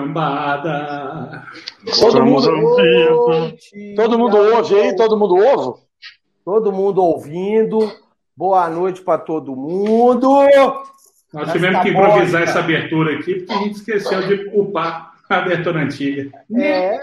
cambada. Todo mundo, todo mundo ouve aí? Todo mundo ouve? Todo mundo ouvindo. Boa noite para todo mundo. Nós tivemos que improvisar essa abertura aqui porque a gente esqueceu de upar a abertura antiga. É,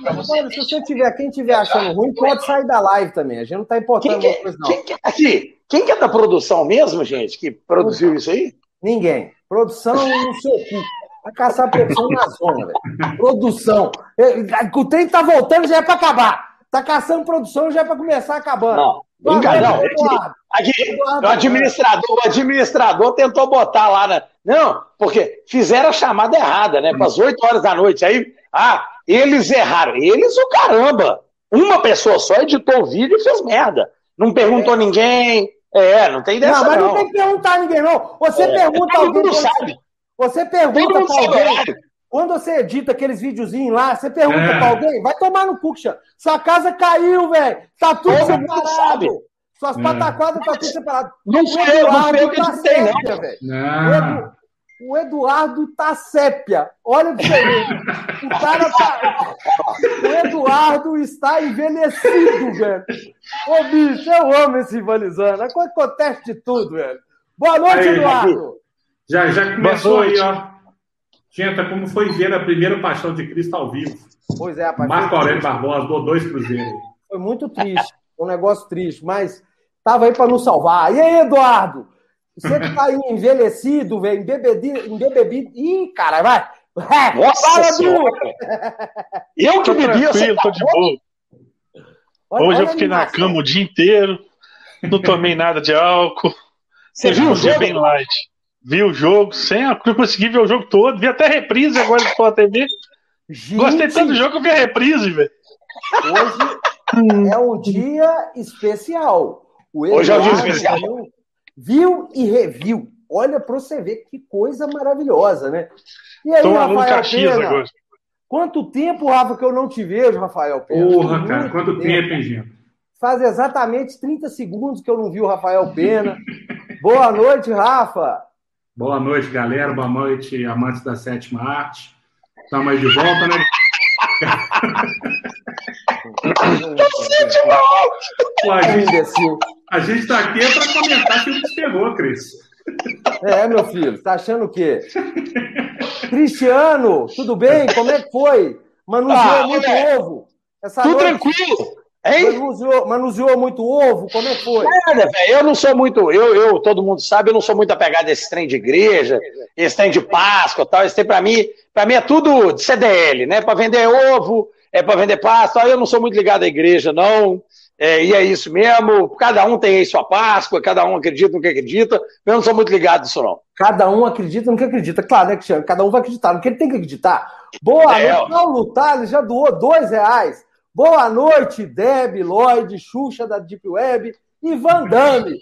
mano, se você tiver, quem tiver achando ruim, pode sair da live também. A gente não está importando Quem que, coisa, não. quem, que- aqui, quem que é da produção mesmo, gente, que produziu isso aí? Ninguém. Produção no seu cu. Vai caçar produção na zona, velho. Produção. É, O trem tá voltando, já é pra acabar. Tá caçando produção, já é pra começar acabando. Não, não. É Eduardo. Aqui, Eduardo, o administrador, o administrador tentou botar lá, né? Não, porque fizeram a chamada errada, né? Para as 8 horas da noite. Aí, ah, eles erraram. Eles o caramba. Uma pessoa só editou o vídeo e fez merda. Não perguntou ninguém. É, não tem dessa Não, mas não não. tem que perguntar a ninguém, não. Você É, pergunta todo alguém. mundo quando- sabe. Você pergunta pra o alguém. horário. Quando você edita aqueles videozinhos lá, você pergunta É. pra alguém, vai tomar no cu, Xan. Sua casa caiu, velho. Tá tudo Todo separado. sabe. Suas É. pataquadas tá tudo separado. Não O sou eu, não sou eu que tá sépia, velho. O. Edu- o Eduardo tá sépia. Olha pra você. O cara tá. O Eduardo está envelhecido, velho. Ô, bicho, eu amo esse rivalizando. Acontece de tudo, velho. Boa noite, Aí, Eduardo. Já, já começou aí, ó. Gente, como foi ver a primeira Paixão de Cristo ao vivo. Pois é, rapaz. Marco Aurélio. Barbosa, dou dois cruzeiros. Foi muito triste. Um negócio triste, mas tava aí pra nos salvar. E aí, Eduardo? Você que tá aí envelhecido, velho, embebedido, embebebido. Ih, cara, vai. É, Nossa fala, Senhora. Eu que bebi tranquilo, tô de boa. Olha- Hoje olha eu fiquei na cama o dia inteiro, não tomei nada de álcool. Você viu um o dia jogo? bem light. Vi o jogo, sem a... não consegui ver o jogo todo. Vi até a reprise agora do Sport TV. Gostei Gente, tanto do jogo que eu vi a reprise, velho. Hoje é um dia especial. O Hoje é um dia especial. Viu, viu e reviu. Olha pra você ver que coisa maravilhosa, né? E aí, Tô Rafael Caxias Pena? agora. Quanto tempo, Rafa, que eu não te vejo, Rafael Pena? Porra, cara, Muito quanto tempo, hein, gente? Faz exatamente 30 segundos que eu não vi o Rafael Pena. Boa noite, Rafa. Boa noite, galera. Boa noite, amantes da sétima arte. Estamos aí de volta, né? Pô, a, gente, Imbecil. a gente tá aqui é pra comentar filme de terror, Cris. É, meu filho, tá achando o quê? Cristiano, tudo bem? Como é que foi? Manuseou Ah, muito moleque. ovo? Essa Tudo noite, tranquilo. Hein? Manuseou, manuseou muito ovo? Como é que foi? Nada, velho. Eu não sou muito. Eu, eu, todo mundo sabe, eu não sou muito apegado a esse trem de igreja, esse trem de Páscoa tal. Esse trem, pra mim, pra mim é tudo de CDL, né? Pra vender ovo, é pra vender Páscoa. Eu não sou muito ligado à igreja, não. É, e é isso mesmo. Cada um tem aí sua Páscoa, cada um acredita no que acredita. Eu não sou muito ligado nisso, não. Cada um acredita no que acredita. Claro, né, Cristiano? Cada um vai acreditar no que ele tem que acreditar. Boa É, noite. Paulo Tales já doou dois reais. Boa noite, Deb, Lloyd, Xuxa da Deep Web e Van Damme.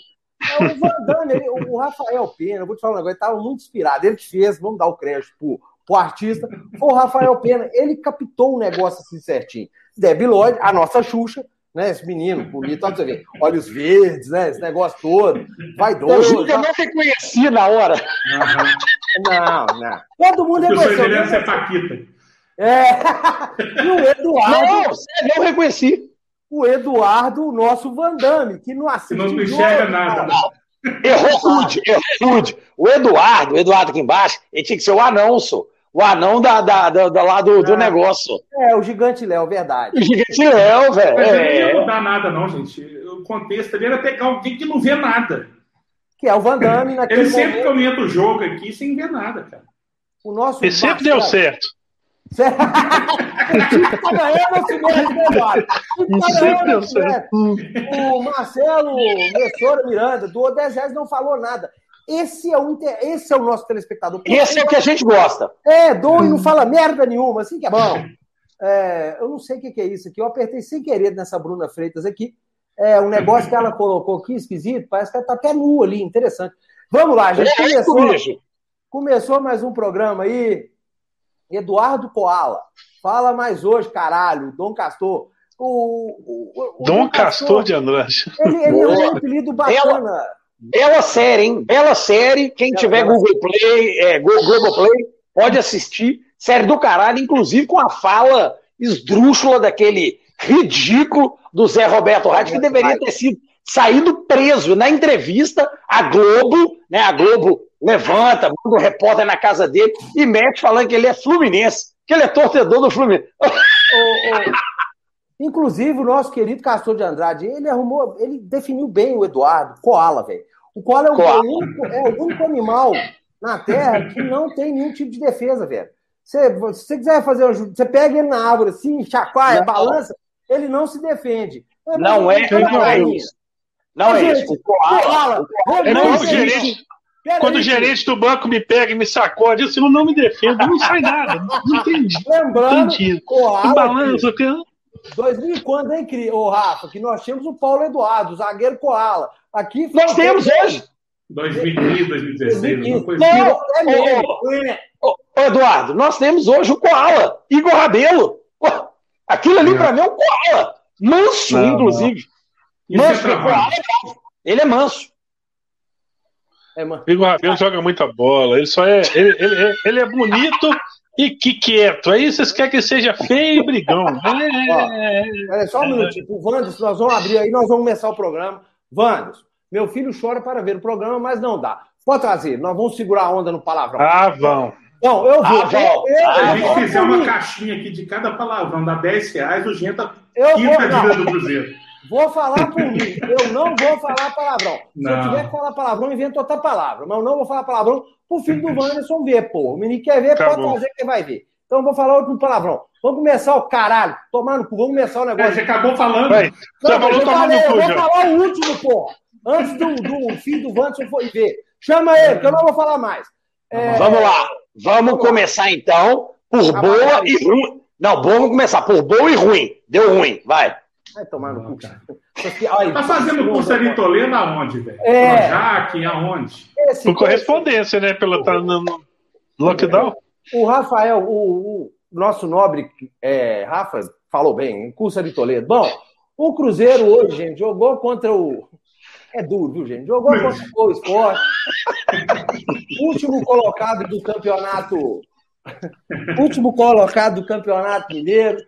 É, o Van Damme, ele- o Rafael Pena, eu vou te falar um negócio, ele estava muito inspirado. Ele que fez, vamos dar o crédito pro, pro artista, foi o Rafael Pena. Ele captou o negócio assim certinho. Deb Lloyd, a nossa Xuxa, né? Esse menino bonito, olha você. Olhos verdes, né? Esse negócio todo. Vai Eu doido. eu não reconheci na hora. Não, não. Todo mundo reconheceu. era ser Paquita. É. E o Eduardo, Não, sério, eu reconheci. o Eduardo, o nosso Van Damme, que não assiste. Não o enxerga jogo, nada. cara. Errou rude, errou rude. O Eduardo, o Eduardo aqui embaixo, ele tinha que ser o anão. O anão da, da, da, da- lá do, do Ah. negócio. É, o Gigante Léo, verdade. O gigante Léo, velho. Mas ele não ia É. mudar nada, não, gente. O contexto ali era pegar alguém que não vê nada. Que é o Van Damme naquele Ele sempre momento. comenta o jogo aqui sem ver nada, cara. O nosso E sempre deu certo. O time tá ganhando né? O time tá ganhando Marcelo Messora Miranda 10 reais não falou nada. Esse é o, inter- esse é o nosso telespectador. Esse é o que a gente gosta. É, doa e não fala merda nenhuma, assim que é bom. É, eu não sei o que, é isso aqui. Eu apertei sem querer nessa Bruna Freitas aqui. É um negócio que ela colocou aqui, esquisito. Parece que ela tá até nua ali, interessante. Vamos lá, a gente começou, começou mais um programa aí. Eduardo Koala. Fala mais hoje, caralho. Dom Castor. O, o- o Dom Castor de Andrade. Ele, ele é um apelido bacana. Bela série, hein? Bela série. Quem Bela- tiver bela Google Play, é, Globoplay, pode assistir. Série do caralho, inclusive com a fala esdrúxula daquele ridículo do Zé Roberto Rádio, que deveria ter sido saído preso. Na entrevista, a Globo, né, a Globo levanta, manda um repórter na casa dele e mete falando que ele é fluminense, que ele é torcedor do Fluminense. Inclusive, o nosso querido Castor de Andrade, ele arrumou, ele definiu bem o Eduardo, Koala, velho. O Koala é o, Koala. Único, é o único animal na Terra que não tem nenhum tipo de defesa, velho. Você, se você quiser fazer você pega ele na árvore assim, chacoalha, balança, ele não se defende. É não, é, não é isso. Não é isso. O Koala, é não o gerente. Quando o gerente do banco me pega e me sacode, assim, eu não me defendo, não sai nada. Não entendi. Lembrando, Koala, balança, que... 2000 quando, hein, ô Rafa? Que nós tínhamos o Paulo Eduardo, o zagueiro Koala. Aqui nós temos hoje. 2015, 2016, uma coisa assim. É mesmo. Ô, Eduardo, nós temos hoje o Koala, Igor Rabelo. Aquilo ali, é. para mim, é um Koala. Manso, não, inclusive. Não. Manso, é koala, ele é manso. É, Igor Rabelo joga muita bola. Ele só é. Ele, ele, ele é bonito e que quieto. Aí vocês querem que seja feio e brigão. É, é, só um minutinho. O Wanderson, nós vamos abrir aí, nós vamos começar o programa. Wanderson, meu filho chora para ver o programa, mas não dá. Pode trazer, nós vamos segurar a onda no palavrão. Ah, vão. Não, eu vou. Ah, eu, eu, a gente fizer uma caixinha aqui de cada palavrão, dá 10 reais, o Genta eu quinta dívida do Cruzeiro. Vou falar por mim. Eu não vou falar palavrão. Não. Se eu tiver que falar palavrão, invento outra palavra. Mas eu não vou falar palavrão pro filho do Wanderson ver, pô. O menino quer ver, Acabou. pode trazer que vai ver. Então eu vou falar outro palavrão. Vamos começar o caralho. Tomar no cu, vamos começar o negócio. É, você acabou falando. Vai. Não, eu, falou, falei, eu vou falar o último, pô. Antes do, do filho do Wanderson for ver. Chama ele, que eu não vou falar mais. É... Vamos lá. Vamos, vamos começar lá. então por ah, boa vai. e ruim. Não, bom, vamos começar por boa e ruim. Deu ruim, vai. Vai tomar no cu. Tá fazendo curso ali em Toledo aonde, velho? É. Jaque, aonde? Esse Por correspondência, né? Pelo tá no, lockdown. O Rafael, o, o nosso nobre é, Rafa, falou bem, curso de Toledo. Bom, o Cruzeiro hoje, gente, jogou contra o. É duro, viu, gente? Jogou contra o Esporte. último colocado do campeonato. último colocado do campeonato mineiro.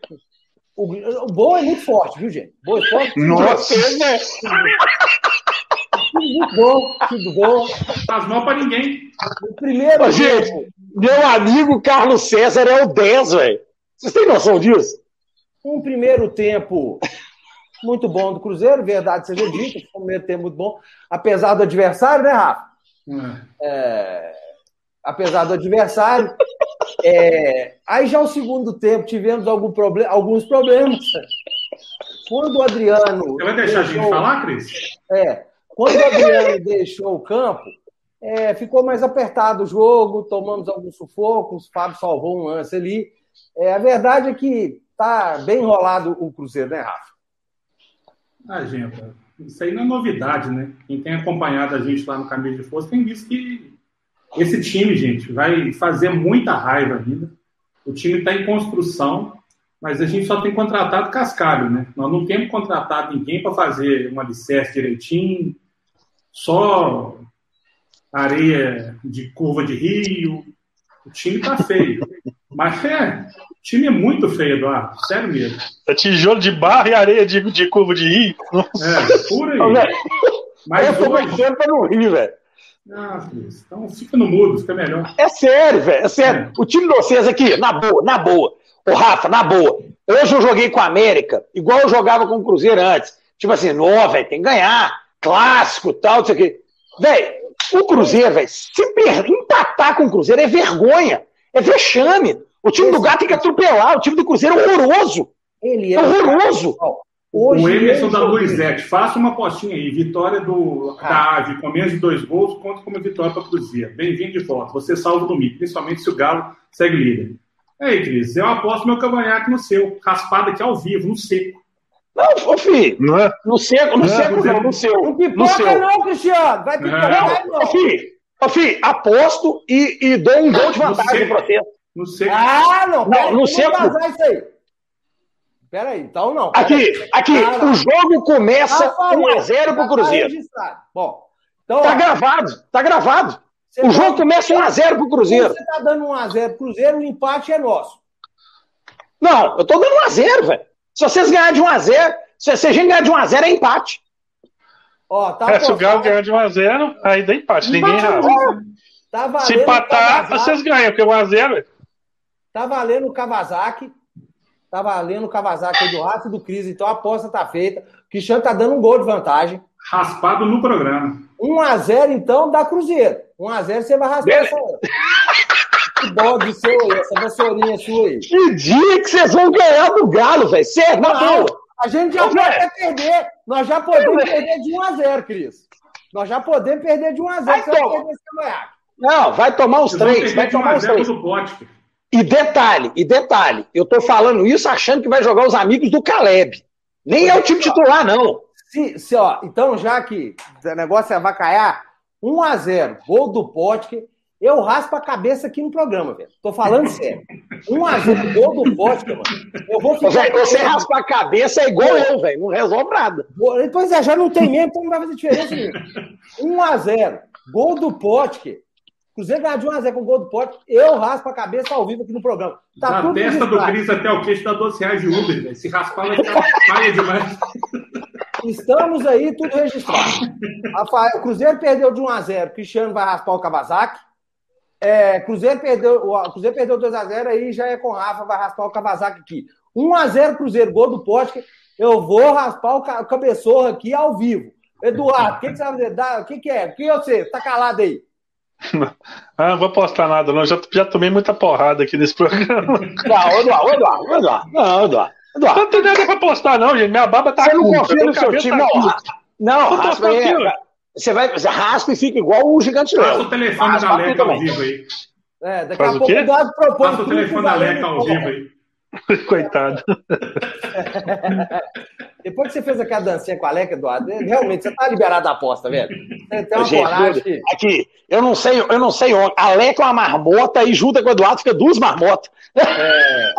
O, o Boa é muito forte, viu, gente? Boa Esporte. Nossa! Muito bom, tudo bom. Faz mal pra ninguém. O primeiro. Ô, gente, meu amigo Carlos César é o 10, velho. Vocês têm noção disso? Um primeiro tempo muito bom do Cruzeiro, verdade seja dita, um primeiro tempo muito bom, apesar do adversário, né, Rafa? É. É, apesar do adversário. É, aí já o segundo tempo tivemos algum problem, alguns problemas. Quando o Adriano. Você vai deixar deixou, a gente falar, Cris? É. Quando o Adriano deixou o campo, é, ficou mais apertado o jogo, tomamos alguns sufocos, o Fábio salvou um lance ali. É, a verdade é que tá bem enrolado o Cruzeiro, né, Rafa? Ah, gente, isso aí não é novidade, né? Quem tem acompanhado a gente lá no Caminho de Força tem visto que esse time, gente, vai fazer muita raiva ainda. O time está em construção, mas a gente só tem contratado cascalho, né? Nós não temos contratado ninguém para fazer uma alicerce direitinho, só areia de curva de rio. O time está feio. Mas é, o time é muito feio, Eduardo. Sério mesmo. É tijolo de barro e areia de, de curva de rio. É, por aí. Mas eu tô hoje... para não rir, velho. Ah, então fica no mudo, fica melhor. É sério, velho, é sério. É. O time de vocês aqui, na boa, na boa. Ô, Rafa, na boa. Hoje eu joguei com a América, igual eu jogava com o Cruzeiro antes. Tipo assim, não, velho, tem que ganhar. Clássico, tal, não sei o quê. Velho, o Cruzeiro, velho, se per... empatar com o Cruzeiro é vergonha. É vexame. O time do Gato tem que atropelar. O time do Cruzeiro é horroroso. Ele é, é horroroso. Hoje, o Emerson da Luizete, faça uma postinha aí. Vitória do, ah. da Ave com menos de dois gols, conta como vitória para Cruzeiro. Bem-vindo de volta. Você salva do domingo, principalmente se o Galo segue líder. É aí, Cris, eu aposto meu cavanhaque no seu. Raspado aqui ao vivo, no seco. Não, ô filho, não é? no seco, no não é? seco não, no seu. Não pipoca não, Cristiano. Vai pipocar não. Ô filho, ô filho, aposto e, e dou um gol de vantagem no protesto. No seco. Ah, não. Não, no seco. Isso aí. Peraí, então não. Aqui, aí. aqui, ah, o jogo começa 1x0 pro Cruzeiro. Bom, então. Tá ó, gravado, tá gravado. O jogo começa 1x0 pro Cruzeiro. Você tá dando 1x0 pro Cruzeiro, o empate é nosso. Não, eu tô dando 1x0, velho. Se vocês ganharem de 1x0, se a gente ganhar de 1x0, é empate. Ó, tá é, se o Galo ganhar de 1x0, aí dá empate. Ninguém erra. Tá se empatar, vocês ganham, porque 1x0. Tá valendo o Kawasaki. Tá valendo o Kawasaki do Rafa e do Cris. Então a aposta tá feita. O Cristiano tá dando um gol de vantagem. Raspado no programa. 1x0, então, dá Cruzeiro. 1x0 você vai raspar essa. Que bode seu aí, essa vassourinha sua aí. Que dia que vocês vão ganhar do Galo, velho? Sério, na boa. A gente já pode até perder. Nós já podemos perder de 1x0, Cris. Nós já podemos perder de 1x0 vai tomar. Não, vai tomar os três. Vai tomar os três. E detalhe, e detalhe, eu tô falando isso achando que vai jogar os amigos do Caleb. Nem é o time titular, não. Se, se, ó, então, já que o negócio é avacaiar, 1x0, gol do Potker, eu raspo a cabeça aqui no programa, velho. Tô falando sério. 1x0, gol do Potker, mano. Eu vou ficar. você raspa a cabeça é igual eu, velho. Não resolve nada. Pois é, já não tem mesmo, então não vai fazer diferença nenhuma. 1x0, gol do Potker. Cruzeiro ganhar de 1x0 com o gol do Pote, eu raspo a cabeça ao vivo aqui no programa. Tá da testa do Cris até o queixo dá 12 reais de Uber, velho. Se raspar, vai ficar paia demais. Estamos aí, tudo registrado. Rafael, o Cruzeiro perdeu de 1x0, Cristiano vai raspar o Kawasaki. É, Cruzeiro perdeu, o Cruzeiro perdeu 2x0, aí já é com Rafa, vai raspar o Kawasaki aqui. 1x0 Cruzeiro, gol do Pote, eu vou raspar o cabeçorro aqui ao vivo. Eduardo, o que, que, você vai fazer? O que, que é? O que é você? Tá calado aí. Ah, não vou postar nada, não. Já, já tomei muita porrada aqui nesse programa. Não, Eduardo, Eduardo, Eduardo. Não, Eduardo. Eduardo. Não tem nada pra postar, não, gente. Minha baba tá Você não confia no seu time, tá não. Não, raspa aí. Você vai, você raspa e fica igual o gigante Léo. Passa o telefone da Leca ao vivo aí. É, daqui Faz a pouco o Eduardo propõe. Passa o telefone da Leca ao vivo aí. Coitado. Depois que você fez aquela dancinha com a Aleca, Eduardo, realmente você tá liberado da aposta, velho. Você tem uma Gente, coragem. Aqui, eu não sei, eu não sei onde. A Aleca é uma marmota e junta com o Eduardo fica duas marmotas. É,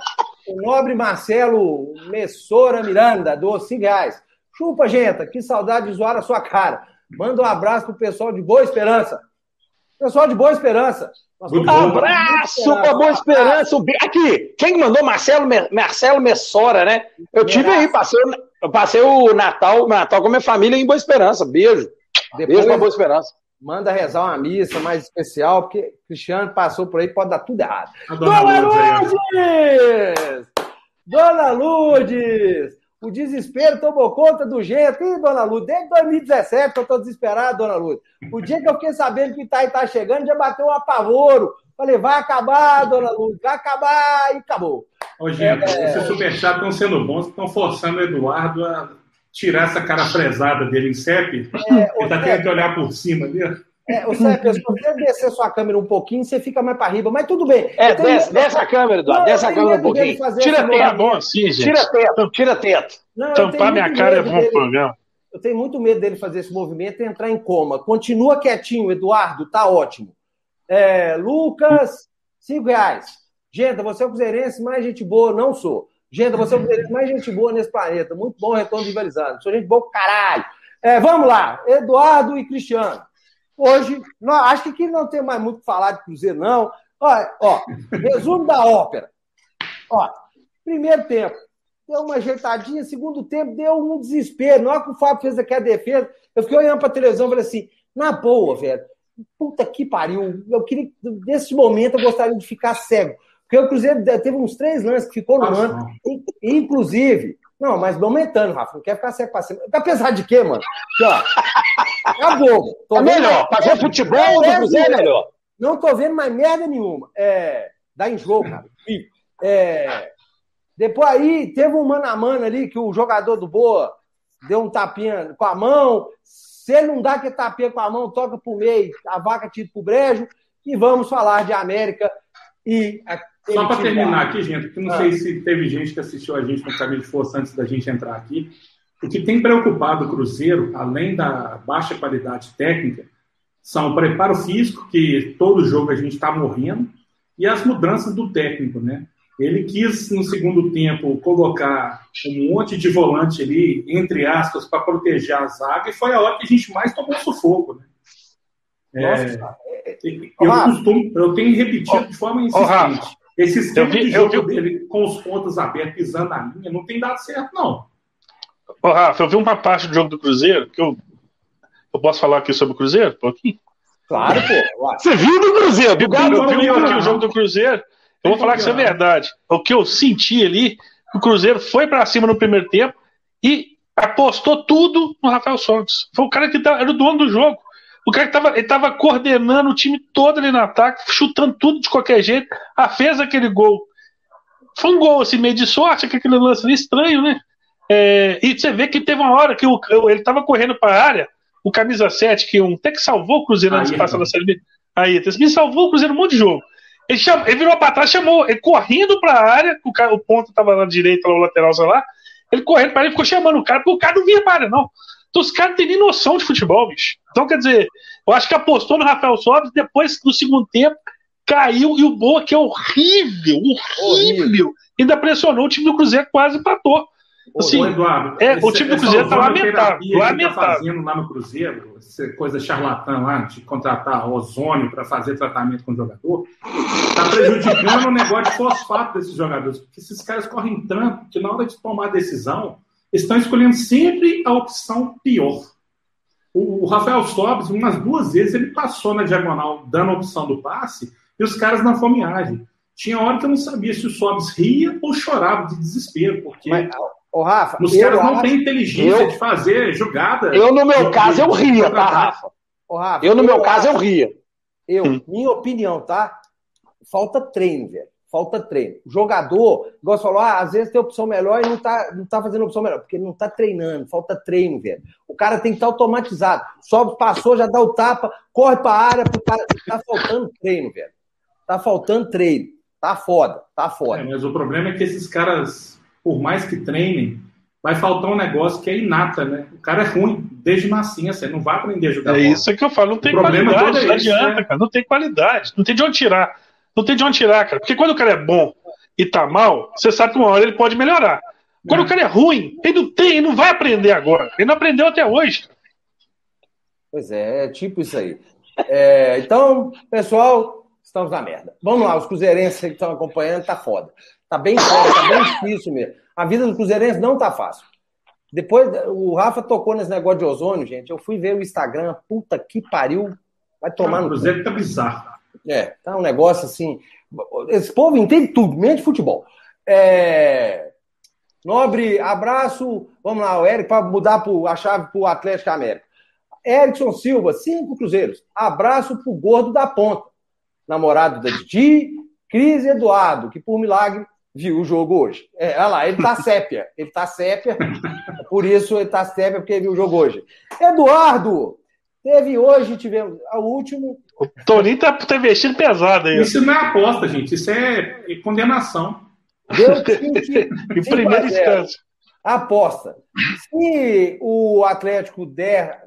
o nobre Marcelo Messora Miranda, do 5 reais. Chupa, gente, que saudade de zoar a sua cara. Manda um abraço pro pessoal de Boa Esperança. Pessoal de Boa Esperança. Um abraço para Boa Esperança. Aqui, quem mandou? Marcelo, Marcelo Messora, né? Eu tive aí, passei, eu passei o Natal, Natal com a minha família em Boa Esperança. Beijo. Depois, Beijo para Boa Esperança. Manda rezar uma missa mais especial, porque Cristiano passou por aí, pode dar tudo errado. Dona, Dona Lourdes! Dona Lourdes! O desespero tomou conta do jeito. Ih, dona Lourdes, desde 2017 que eu estou desesperado, dona Lourdes. O dia que eu fiquei sabendo que o Itaí tá chegando, já bateu um apavoro. Falei, vai acabar, dona Lourdes, vai acabar, e acabou. Ô, gente, é... esses superchats estão sendo bons, estão forçando o Eduardo a tirar essa cara fresada dele em CEP. É, Ele está tendo que olhar por cima ali. É, o Sérgio, se você descer sua câmera um pouquinho, você fica mais para riba, mas tudo bem. É, desce, desce a câmera, Eduardo, desce a câmera um pouquinho. Tira teto, tá bom assim, gente. Tira teto, tira teto. Não, Tampar minha cara é bom dele, programa. Eu tenho muito medo dele fazer esse movimento e entrar em coma. Continua quietinho, Eduardo, tá ótimo. É, Lucas, cinco reais. Genta, você é o cruzeirense mais gente boa, não sou. Genta, você é o cruzeirense mais gente boa nesse planeta. Muito bom retorno de rivalizando. Sou gente boa caralho. É, vamos lá, Eduardo e Cristiano. Hoje, não, acho que aqui não tem mais muito que falar de Cruzeiro, não. Ó, ó, resumo da ópera. Ó, primeiro tempo, deu uma ajeitadinha, segundo tempo, deu um desespero. Na hora que o Fábio fez aquela defesa, eu fiquei olhando para a televisão e falei assim: na boa, velho, puta que pariu. Eu queria, nesse momento, eu gostaria de ficar cego. Porque o Cruzeiro teve uns três lances que ficou no ano. Inclusive, não, mas aumentando, Rafa. Não quer ficar cego pra cima. Apesar de quê, mano? Aqui, ó. Acabou. Tô é melhor. Fazer futebol do Cruzeiro é melhor. Não tô vendo mais merda nenhuma. É, dá enjoo, cara. É, depois aí, teve um mano a mano ali que o jogador do Boa deu um tapinha com a mão. Se ele não dá aquele tapinha com a mão, toca pro meio, a vaca tira pro brejo. E vamos falar de América e só para terminar aqui, gente, que não ah. sei se teve gente que assistiu a gente no caminho de força antes da gente entrar aqui. O que tem preocupado o Cruzeiro, além da baixa qualidade técnica, são o preparo físico, que todo jogo a gente está morrendo, e as mudanças do técnico, né? Ele quis, no segundo tempo, colocar um monte de volante ali, entre aspas, para proteger a zaga, e foi a hora que a gente mais tomou sufoco, né? Nossa, é... eu, costumo, eu tenho repetido de forma insistente. Esse esquema vi, de jogo vi... dele com os pontos abertos, pisando na linha, não tem dado certo, não. Ô, Rafa, eu vi uma parte do jogo do Cruzeiro, que eu, eu posso falar aqui sobre o Cruzeiro? Um pouquinho? Claro, pô. Você viu do Cruzeiro? Do eu, eu vi aqui o jogo do Cruzeiro. Eu vou falar que isso é verdade. O que eu senti ali, o Cruzeiro foi para cima no primeiro tempo e apostou tudo no Rafael Santos. Foi o cara que tá, era o dono do jogo. O cara que tava, ele tava coordenando o time todo ali no ataque, chutando tudo de qualquer jeito. Ah, fez aquele gol. Foi um gol assim, meio de sorte, aquele lance ali estranho, né? É, e você vê que teve uma hora que o, ele tava correndo para a área, o camisa 7, que um, até que salvou o Cruzeiro antes de passar na Série B. Aí, me salvou o Cruzeiro um monte de jogo. Ele, chamou, ele virou para trás, chamou, ele correndo para a área, o, cara, o ponto tava na direita, lá, o lateral, sei lá. Ele correndo para ele, ficou chamando o cara, porque o cara não via para a área, não. Então os caras não têm nem noção de futebol, bicho. Então, quer dizer, eu acho que apostou no Rafael Sobres, depois do segundo tempo, caiu e o Boa, que é horrível, horrível, horrível. ainda pressionou o time do Cruzeiro, quase empatou. Assim, Ô, Eduardo, é, esse, o time do Cruzeiro está lamentável. lamentável. Tá fazendo lá no Cruzeiro, essa coisa charlatã lá, de contratar ozônio para fazer tratamento com o jogador, está prejudicando o negócio de fosfato desses jogadores. Porque esses caras correm tanto que na hora de tomar decisão, estão escolhendo sempre a opção pior. O, o Rafael Sobres, umas duas vezes, ele passou na diagonal dando a opção do passe e os caras na fomeagem. Tinha hora que eu não sabia se o Sobres ria ou chorava de desespero, porque Mas, Ô, Rafa, os caras não têm inteligência eu, de fazer jogada. Eu, no meu caso, eu ria, tá, Rafa? Ô, Rafa eu, no eu meu caso, eu ria. Eu, hum. minha opinião, tá? Falta treino, velho. Falta treino. O jogador, igual você falou, ah, às vezes tem opção melhor e não tá, não tá fazendo opção melhor, porque não tá treinando, falta treino, velho. O cara tem que estar tá automatizado. Sobe, passou, já dá o tapa, corre pra área, pro cara. Tá faltando treino, velho. Tá faltando treino. Tá foda, tá foda. É, mas o problema é que esses caras por mais que treinem, vai faltar um negócio que é inata, né? O cara é ruim desde nascença, ele não vai aprender a jogar É bola. isso que eu falo, não tem qualidade, é não adianta, né? cara, não tem qualidade, não tem de onde tirar. Não tem de onde tirar, cara. Porque quando o cara é bom e tá mal, você sabe que uma hora ele pode melhorar. Quando é. o cara é ruim, ele não tem, ele não vai aprender agora. Ele não aprendeu até hoje. Pois é, é tipo isso aí. É, então, pessoal, estamos na merda. Vamos lá, os cruzeirenses que estão acompanhando, tá foda. Tá bem foda, tá bem difícil mesmo. A vida do Cruzeirense não tá fácil. Depois, o Rafa tocou nesse negócio de ozônio, gente. Eu fui ver o Instagram, puta que pariu. Vai tomar no. O Cruzeiro tá bizarro. É, tá um negócio assim. Esse povo entende tudo, menos de futebol. É... Nobre, abraço. Vamos lá, o Eric, para mudar a chave para o Atlético América. Erickson Silva, cinco cruzeiros. Abraço pro gordo da ponta. Namorado da Didi, Cris Eduardo, que por milagre viu o jogo hoje. É, olha lá, ele tá sépia. Ele tá sépia, por isso ele tá sépia, porque viu o jogo hoje. Eduardo, teve hoje, tivemos o último. O Toninho tá, tá investindo pesado aí. Isso não é aposta, gente. Isso é condenação. Deu 20, em primeira instância. Aposta. Se o Atlético der.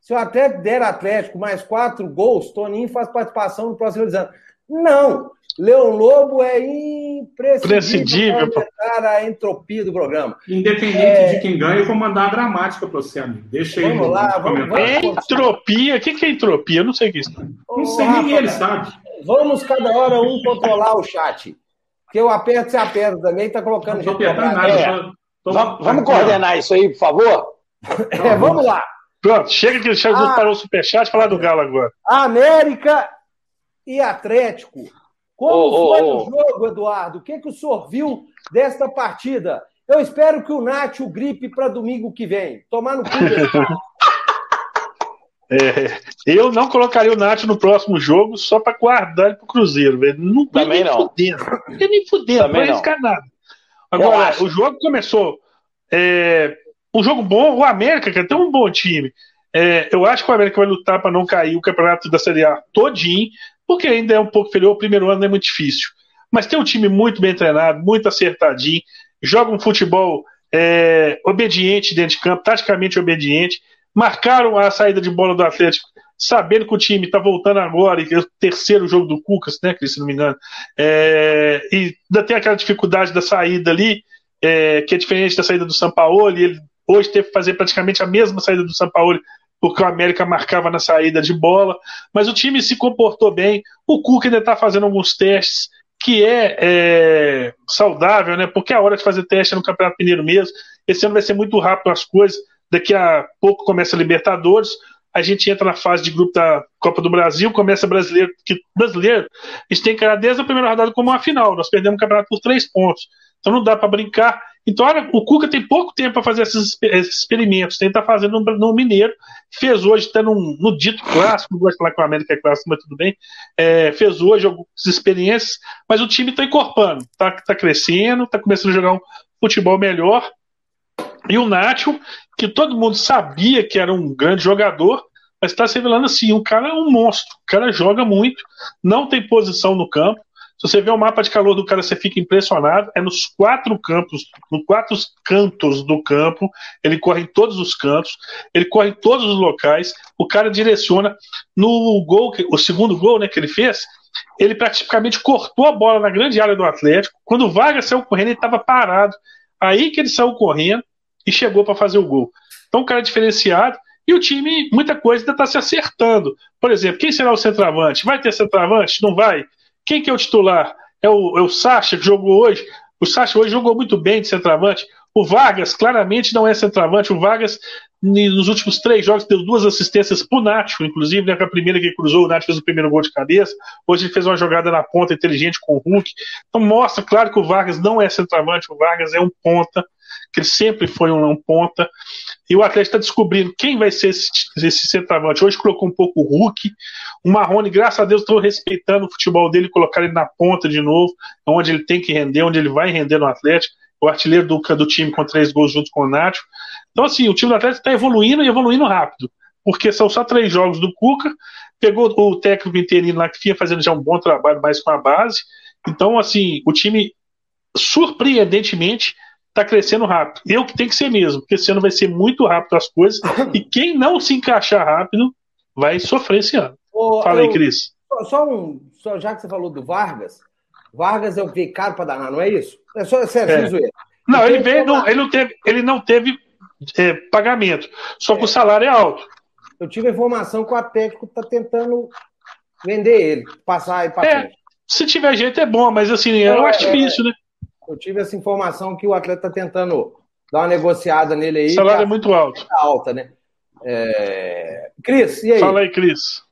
Se o Atlético der Atlético mais quatro gols, Toninho faz participação no próximo ano. Não. Leão Lobo é imprescindível para a entropia do programa. Independente é... de quem ganha, eu vou mandar a gramática para você, amigo. Deixa vamos aí. Lá, vamos lá. Entropia? O que é entropia? Eu não sei o que é isso. Não sei, Rafa, nem ele sabe. Vamos cada hora um controlar o chat. Porque eu aperto, você aperta também, está colocando gente nada, é. tô... Vamos, vamos coordenar isso aí, por favor? É, vamos lá. Pronto, chega que chega, ah, parou o superchat falar do Galo agora. América e Atlético como oh, foi oh, o jogo, Eduardo? O que, que o senhor viu desta partida? Eu espero que o Nath o gripe para domingo que vem. Tomar no cu. É, eu não colocaria o Nath no próximo jogo só para guardar ele pro Cruzeiro, velho. Não Também nem não. fudendo. Não nem fudendo, Também não arriscar nada. Agora, o jogo começou. É, um jogo bom, o América, que é até um bom time. É, eu acho que o América vai lutar para não cair o campeonato da Série A todinho porque ainda é um pouco inferior, o primeiro ano é muito difícil. Mas tem um time muito bem treinado, muito acertadinho, joga um futebol é, obediente dentro de campo, taticamente obediente, marcaram a saída de bola do Atlético, sabendo que o time está voltando agora, e é o terceiro jogo do Cucas, né, se não me engano, é, e ainda tem aquela dificuldade da saída ali, é, que é diferente da saída do e ele hoje teve que fazer praticamente a mesma saída do São Paulo porque o América marcava na saída de bola, mas o time se comportou bem. O Cuca ainda está fazendo alguns testes, que é, é, saudável, né? Porque é a hora de fazer teste no Campeonato Mineiro mesmo. Esse ano vai ser muito rápido as coisas. Daqui a pouco começa a Libertadores. A gente entra na fase de grupo da Copa do Brasil, começa brasileiro, que brasileiro, a gente tem que desde a primeira rodada como uma final. Nós perdemos o campeonato por três pontos. Então não dá para brincar. Então, olha, o Cuca tem pouco tempo para fazer esses, esses experimentos. Ele está fazendo no, no, Mineiro, fez hoje, está no dito clássico, não gosto de falar que o América é clássico, mas tudo bem. É, fez hoje algumas experiências, mas o time está incorporando, está tá crescendo, está começando a jogar um futebol melhor. E o Nacho, que todo mundo sabia que era um grande jogador, mas está se revelando assim: o cara é um monstro, o cara joga muito, não tem posição no campo. Se você vê o mapa de calor do cara, você fica impressionado. É nos quatro campos, nos quatro cantos do campo. Ele corre em todos os cantos, ele corre em todos os locais. O cara direciona. No gol, o segundo gol né, que ele fez, ele praticamente cortou a bola na grande área do Atlético. Quando o Vargas saiu correndo, ele estava parado. Aí que ele saiu correndo e chegou para fazer o gol. Então, um cara diferenciado. E o time, muita coisa ainda está se acertando. Por exemplo, quem será o centroavante? Vai ter centroavante? Não vai? Quem que é o titular? É o, é o Sacha, que jogou hoje. O Sacha hoje jogou muito bem de centroavante. O Vargas claramente não é centroavante. O Vargas, nos últimos três jogos, deu duas assistências pro Nacho, inclusive, né, a primeira que cruzou, o Nacho fez o primeiro gol de cabeça. Hoje ele fez uma jogada na ponta inteligente com o Hulk. Então mostra, claro, que o Vargas não é centroavante. O Vargas é um ponta que ele sempre foi um, um ponta. E o Atlético está descobrindo quem vai ser esse, esse centroavante. Hoje colocou um pouco o Hulk. O Marrone, graças a Deus, estou respeitando o futebol dele, colocar ele na ponta de novo, onde ele tem que render, onde ele vai render no Atlético. O artilheiro do, do time com três gols junto com o Nacho. Então, assim, o time do Atlético está evoluindo e evoluindo rápido. Porque são só três jogos do Cuca. Pegou o técnico interino lá que vinha fazendo já um bom trabalho mais com a base. Então, assim, o time surpreendentemente está crescendo rápido. Eu que tem que ser mesmo, porque esse ano vai ser muito rápido as coisas, e quem não se encaixar rápido vai sofrer esse ano. Ô, Fala aí, Cris. Só um, só, já que você falou do Vargas, Vargas é o que caro para danar, não é isso? É só sério, é. Não, ele veio, não, ele não teve, ele não teve é, pagamento, só que o salário é alto. Eu tive a informação que o Atlético está tentando vender ele, passar aí para é. Se tiver jeito é bom, mas assim, eu acho é, difícil, né? Eu tive essa informação que o atleta está tentando dar uma negociada nele aí. O salário é muito alto. É alta, né? É... Cris, e aí? Fala aí, Cris.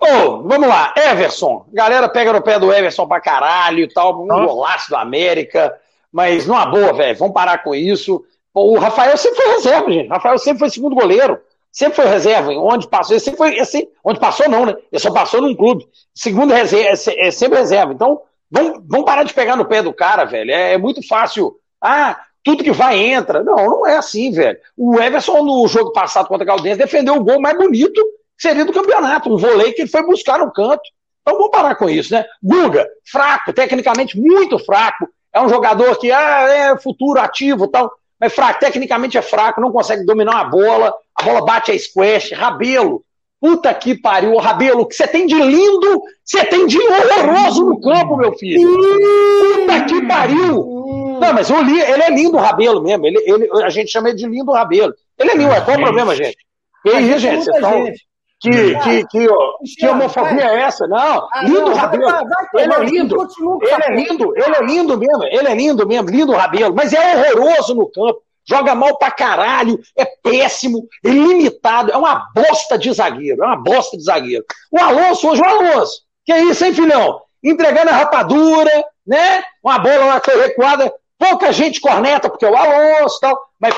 Ô, oh, vamos lá, Everson. Galera pega no pé do Everson pra caralho e tal, um golaço do América. Mas numa boa, velho, vamos parar com isso. O Rafael sempre foi reserva, gente. O Rafael sempre foi segundo goleiro. Sempre foi reserva. Onde passou, ele sempre foi. Assim, onde passou, não, né? Ele só passou num clube. Segundo reserva, é, é sempre reserva. Então, Vamos parar de pegar no pé do cara, velho. É, é, muito fácil. Ah, tudo que vai entra. Não, não é assim, velho. O Everson, no jogo passado contra a Caldense, defendeu o gol mais bonito que seria do campeonato. Um vôlei que ele foi buscar no canto. Então vamos parar com isso, né? Guga, fraco, tecnicamente muito fraco. É um jogador que ah, é futuro ativo tal, mas fraco, tecnicamente é fraco, não consegue dominar uma bola, a bola bate a squash, rabelo. Puta que pariu, Rabelo, o que você tem de lindo, você tem de horroroso no campo, meu filho. Puta que pariu. Não, mas li, ele é lindo, o Rabelo mesmo. Ele, ele, a gente chama ele de lindo Rabelo. Ele é lindo, é qual o problema, gente? E aí, gente, vocês estão. Que, que, que, que homofobia é essa? Não, ah, lindo Rabelo. Ele é lindo. Ele é lindo, ele é lindo mesmo. Ele é lindo mesmo, lindo Rabelo. Mas é horroroso no campo joga mal pra caralho, é péssimo, é limitado, é uma bosta de zagueiro, é uma bosta de zagueiro. O Alonso hoje, o Alonso, que é isso, hein, filhão? Entregando a rapadura, né? Uma bola lá recuada, pouca gente corneta, porque é o Alonso e tal, mas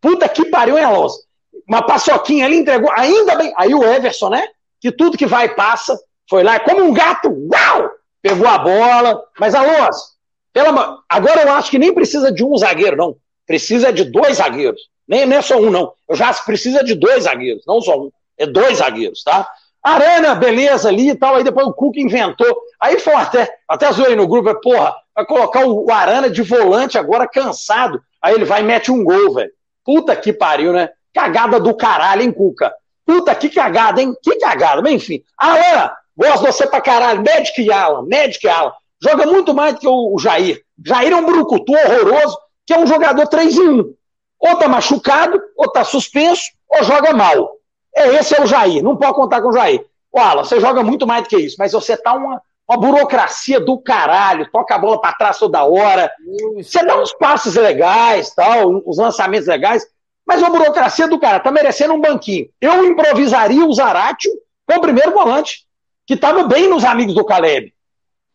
puta que pariu, hein, Alonso? Uma paçoquinha ali entregou, ainda bem. Aí o Everson, né? Que tudo que vai passa, foi lá, como um gato, uau! Pegou a bola, mas Alonso, pela... agora eu acho que nem precisa de um zagueiro, não precisa de dois zagueiros. Nem, nem é só um, não. Eu já precisa de dois zagueiros, não só um. É dois zagueiros, tá? Arana, beleza ali e tal. Aí depois o Cuca inventou. Aí foi até, até zoei no grupo, porra, vai colocar o, Arana de volante agora cansado. Aí ele vai e mete um gol, velho. Puta que pariu, né? Cagada do caralho, hein, Cuca? Puta que cagada, hein? Que cagada. Mas enfim. Alan, gosto de você pra caralho. Magic Alan, Magic Alan. Joga muito mais do que o, o Jair. Jair é um brucutu horroroso que é um jogador 3 em 1. Ou tá machucado, ou tá suspenso, ou joga mal. É, esse é o Jair, não pode contar com o Jair. O Alan, você joga muito mais do que isso, mas você tá uma, uma burocracia do caralho, toca a bola para trás toda hora. Você dá uns passes legais, tal, uns lançamentos legais, mas uma burocracia do cara, tá merecendo um banquinho. Eu improvisaria o Zaratio com o primeiro volante, que tava bem nos amigos do Caleb.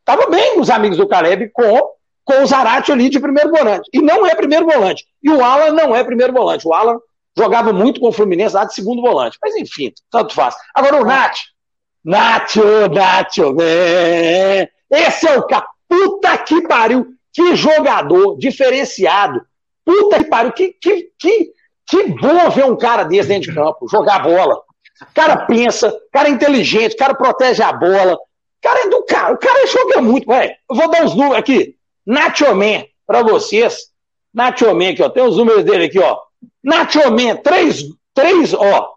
Tava bem nos amigos do Caleb com, com o Zaratio ali de primeiro volante. E não é primeiro volante. E o Alan não é primeiro volante. O Alan jogava muito com o Fluminense lá de segundo volante. Mas enfim, tanto faz. Agora o Nath. Nacho, Nacho, esse é o cara. Puta que pariu. Que jogador diferenciado. Puta que pariu. Que, que, que, que bom ver um cara desse dentro de campo, jogar bola. O cara pensa, o cara é inteligente, o cara protege a bola. O cara é do cara. O cara joga muito. Ué, eu vou dar uns números aqui. Nacho Man, pra vocês. Nacho Man aqui, ó. Tem os números dele aqui, ó. Nacho Man, três, três, ó.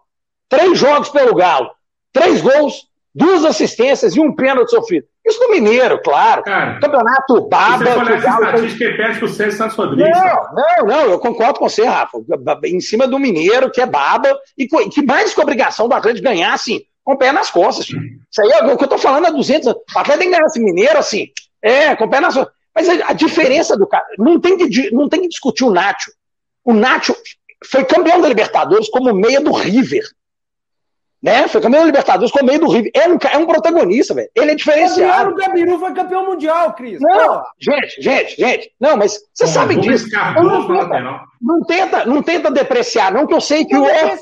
Três jogos pelo Galo. Três gols, duas assistências e um pênalti sofrido. Isso no Mineiro, claro. Cara, Campeonato baba. Você olhar essa estatística tem... perde pro Santos Rodrigues. Não, não, não, eu concordo com você, Rafa. Em cima do Mineiro, que é baba, e que mais que a obrigação do Atlético ganhar, assim, com o pé nas costas. Filho. Isso aí é o que eu tô falando há 200 anos. O Atlético tem que ganhar esse Mineiro, assim, é, com o pé nas costas. Mas a, a diferença do cara, não tem, que, não tem que discutir o Nacho. O Nacho foi campeão da Libertadores como meia do River né? Foi campeão da Libertadores com o meio do River. É um, é um protagonista, velho. Ele é diferenciado. O Gabiru foi campeão mundial, Cris. Não, gente, gente, gente. Não, mas vocês sabem disso. Não tenta, não, tenta, não tenta depreciar, não, que eu sei que o. É,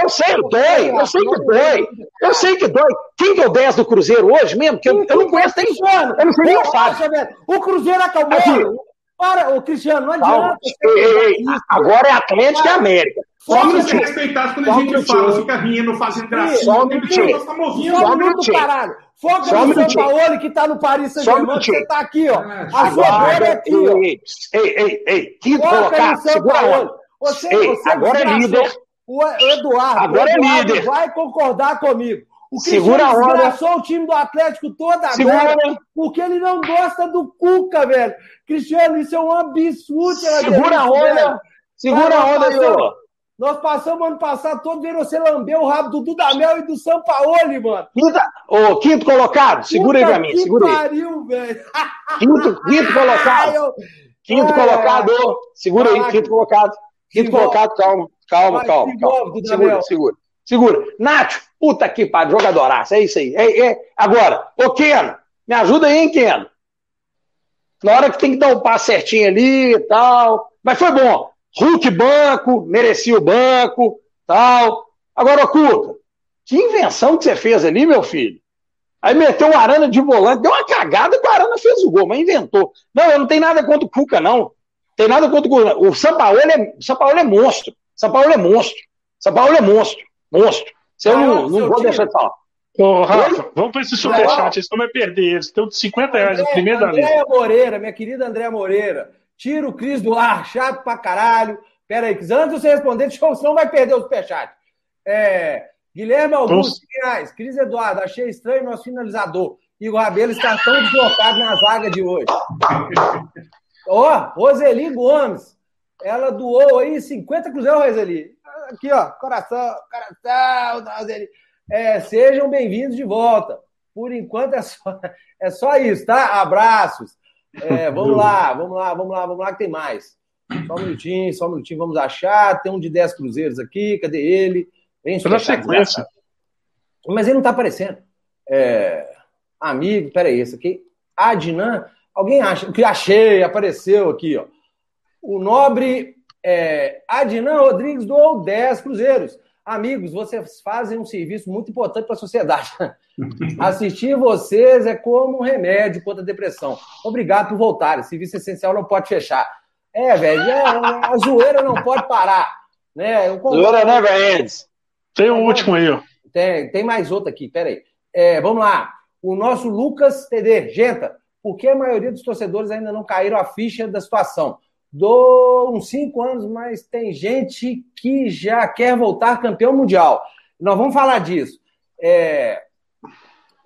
eu sei, dói. Eu sei que dói. Eu sei que dói. Quem que é o 10 do Cruzeiro hoje mesmo? Que eu, eu não conheço nem. Eu não sei nem o Fábio. O Cruzeiro acabou. Para, o Cristiano, não adianta. Ei, ei, ei. Agora é Atlético e América. Só um ser respeitado quando a gente fala, fica rindo, fazendo gracinha. Só um minutinho. Só um minutinho. caralho. Foca Só no São Paulo que tá no Paris Saint-Germain, você tá aqui, ó. A sua bola é aqui, ó. Ei, ei, ei, quinto colocado, segura a onda. Você, ei, você agora é líder. O Eduardo, agora é líder. vai concordar comigo. O Segura a onda. desgraçou o time do Atlético toda Segura. porque ele não gosta do Cuca, velho. Cristiano, isso é um absurdo. Segura a onda. Segura a onda, aí, nós passamos ano passado todo vendo você lamber o rabo do Dudamel e do Sampaoli, mano. Quinta, ô, quinto colocado, segura Puta aí pra mim, segura aí. Pariu, velho. Quinto, quinto colocado. Quinto colocado, segura aí, quinto colocado. Quinto colocado, calma, calma, calma. calma. Segura, segura. Segura. Nacho, puta que pariu, jogadoraço, é isso aí. É, é. Agora, ô Keno, me ajuda aí, hein, Keno? Na hora que tem que dar o um passo certinho ali e tal. Mas foi bom. Hulk banco, merecia o banco, tal. Agora, Cuca, que invenção que você fez ali, meu filho? Aí meteu o Arana de volante, deu uma cagada que o Arana fez o gol, mas inventou. Não, eu não tenho nada contra o Cuca, não. Tem nada contra o Cuca. O São Paulo é, São Paulo é monstro. São Paulo é monstro. São Paulo é monstro. Monstro. Você ah, não, não vou time. deixar de falar. Ô, Rafa, vamos para esse superchat, eles estão vai perder. Eles estão de 50 reais no primeiro. Andréia Moreira, minha querida Andréia Moreira. Tira o Cris do ar, chato pra caralho. Pera aí, antes de você responder, senão vai perder o superchat. É, Guilherme Augusto reais. Cris Eduardo, achei estranho nosso finalizador. Igor Rabelo está tão deslocado na zaga de hoje. Ó, oh, Roseli Gomes. Ela doou aí 50 cruzeiros, Roseli. Aqui, ó, coração, coração da Roseli. É, sejam bem-vindos de volta. Por enquanto é só, é só isso, tá? Abraços. É, vamos lá, vamos lá, vamos lá, vamos lá, que tem mais. Só um minutinho, só um minutinho, vamos achar. Tem um de 10 cruzeiros aqui, cadê ele? Vem na sequência. Mas ele não está aparecendo. É... Amigo, peraí, esse aqui. Adnan, alguém acha? O que achei, apareceu aqui, ó. O nobre é, Adnan Rodrigues doou 10 cruzeiros. Amigos, vocês fazem um serviço muito importante para a sociedade. Assistir vocês é como um remédio contra a depressão. Obrigado por voltar. Serviço essencial não pode fechar. É, velho, é, a zoeira não pode parar. Né? Zoeira never ends. Tem um último aí. Tem, tem mais outro aqui, peraí. É, vamos lá. O nosso Lucas TD. Genta, por que a maioria dos torcedores ainda não caíram a ficha da situação? Dou uns cinco anos, mas tem gente que já quer voltar campeão mundial. Nós vamos falar disso. É,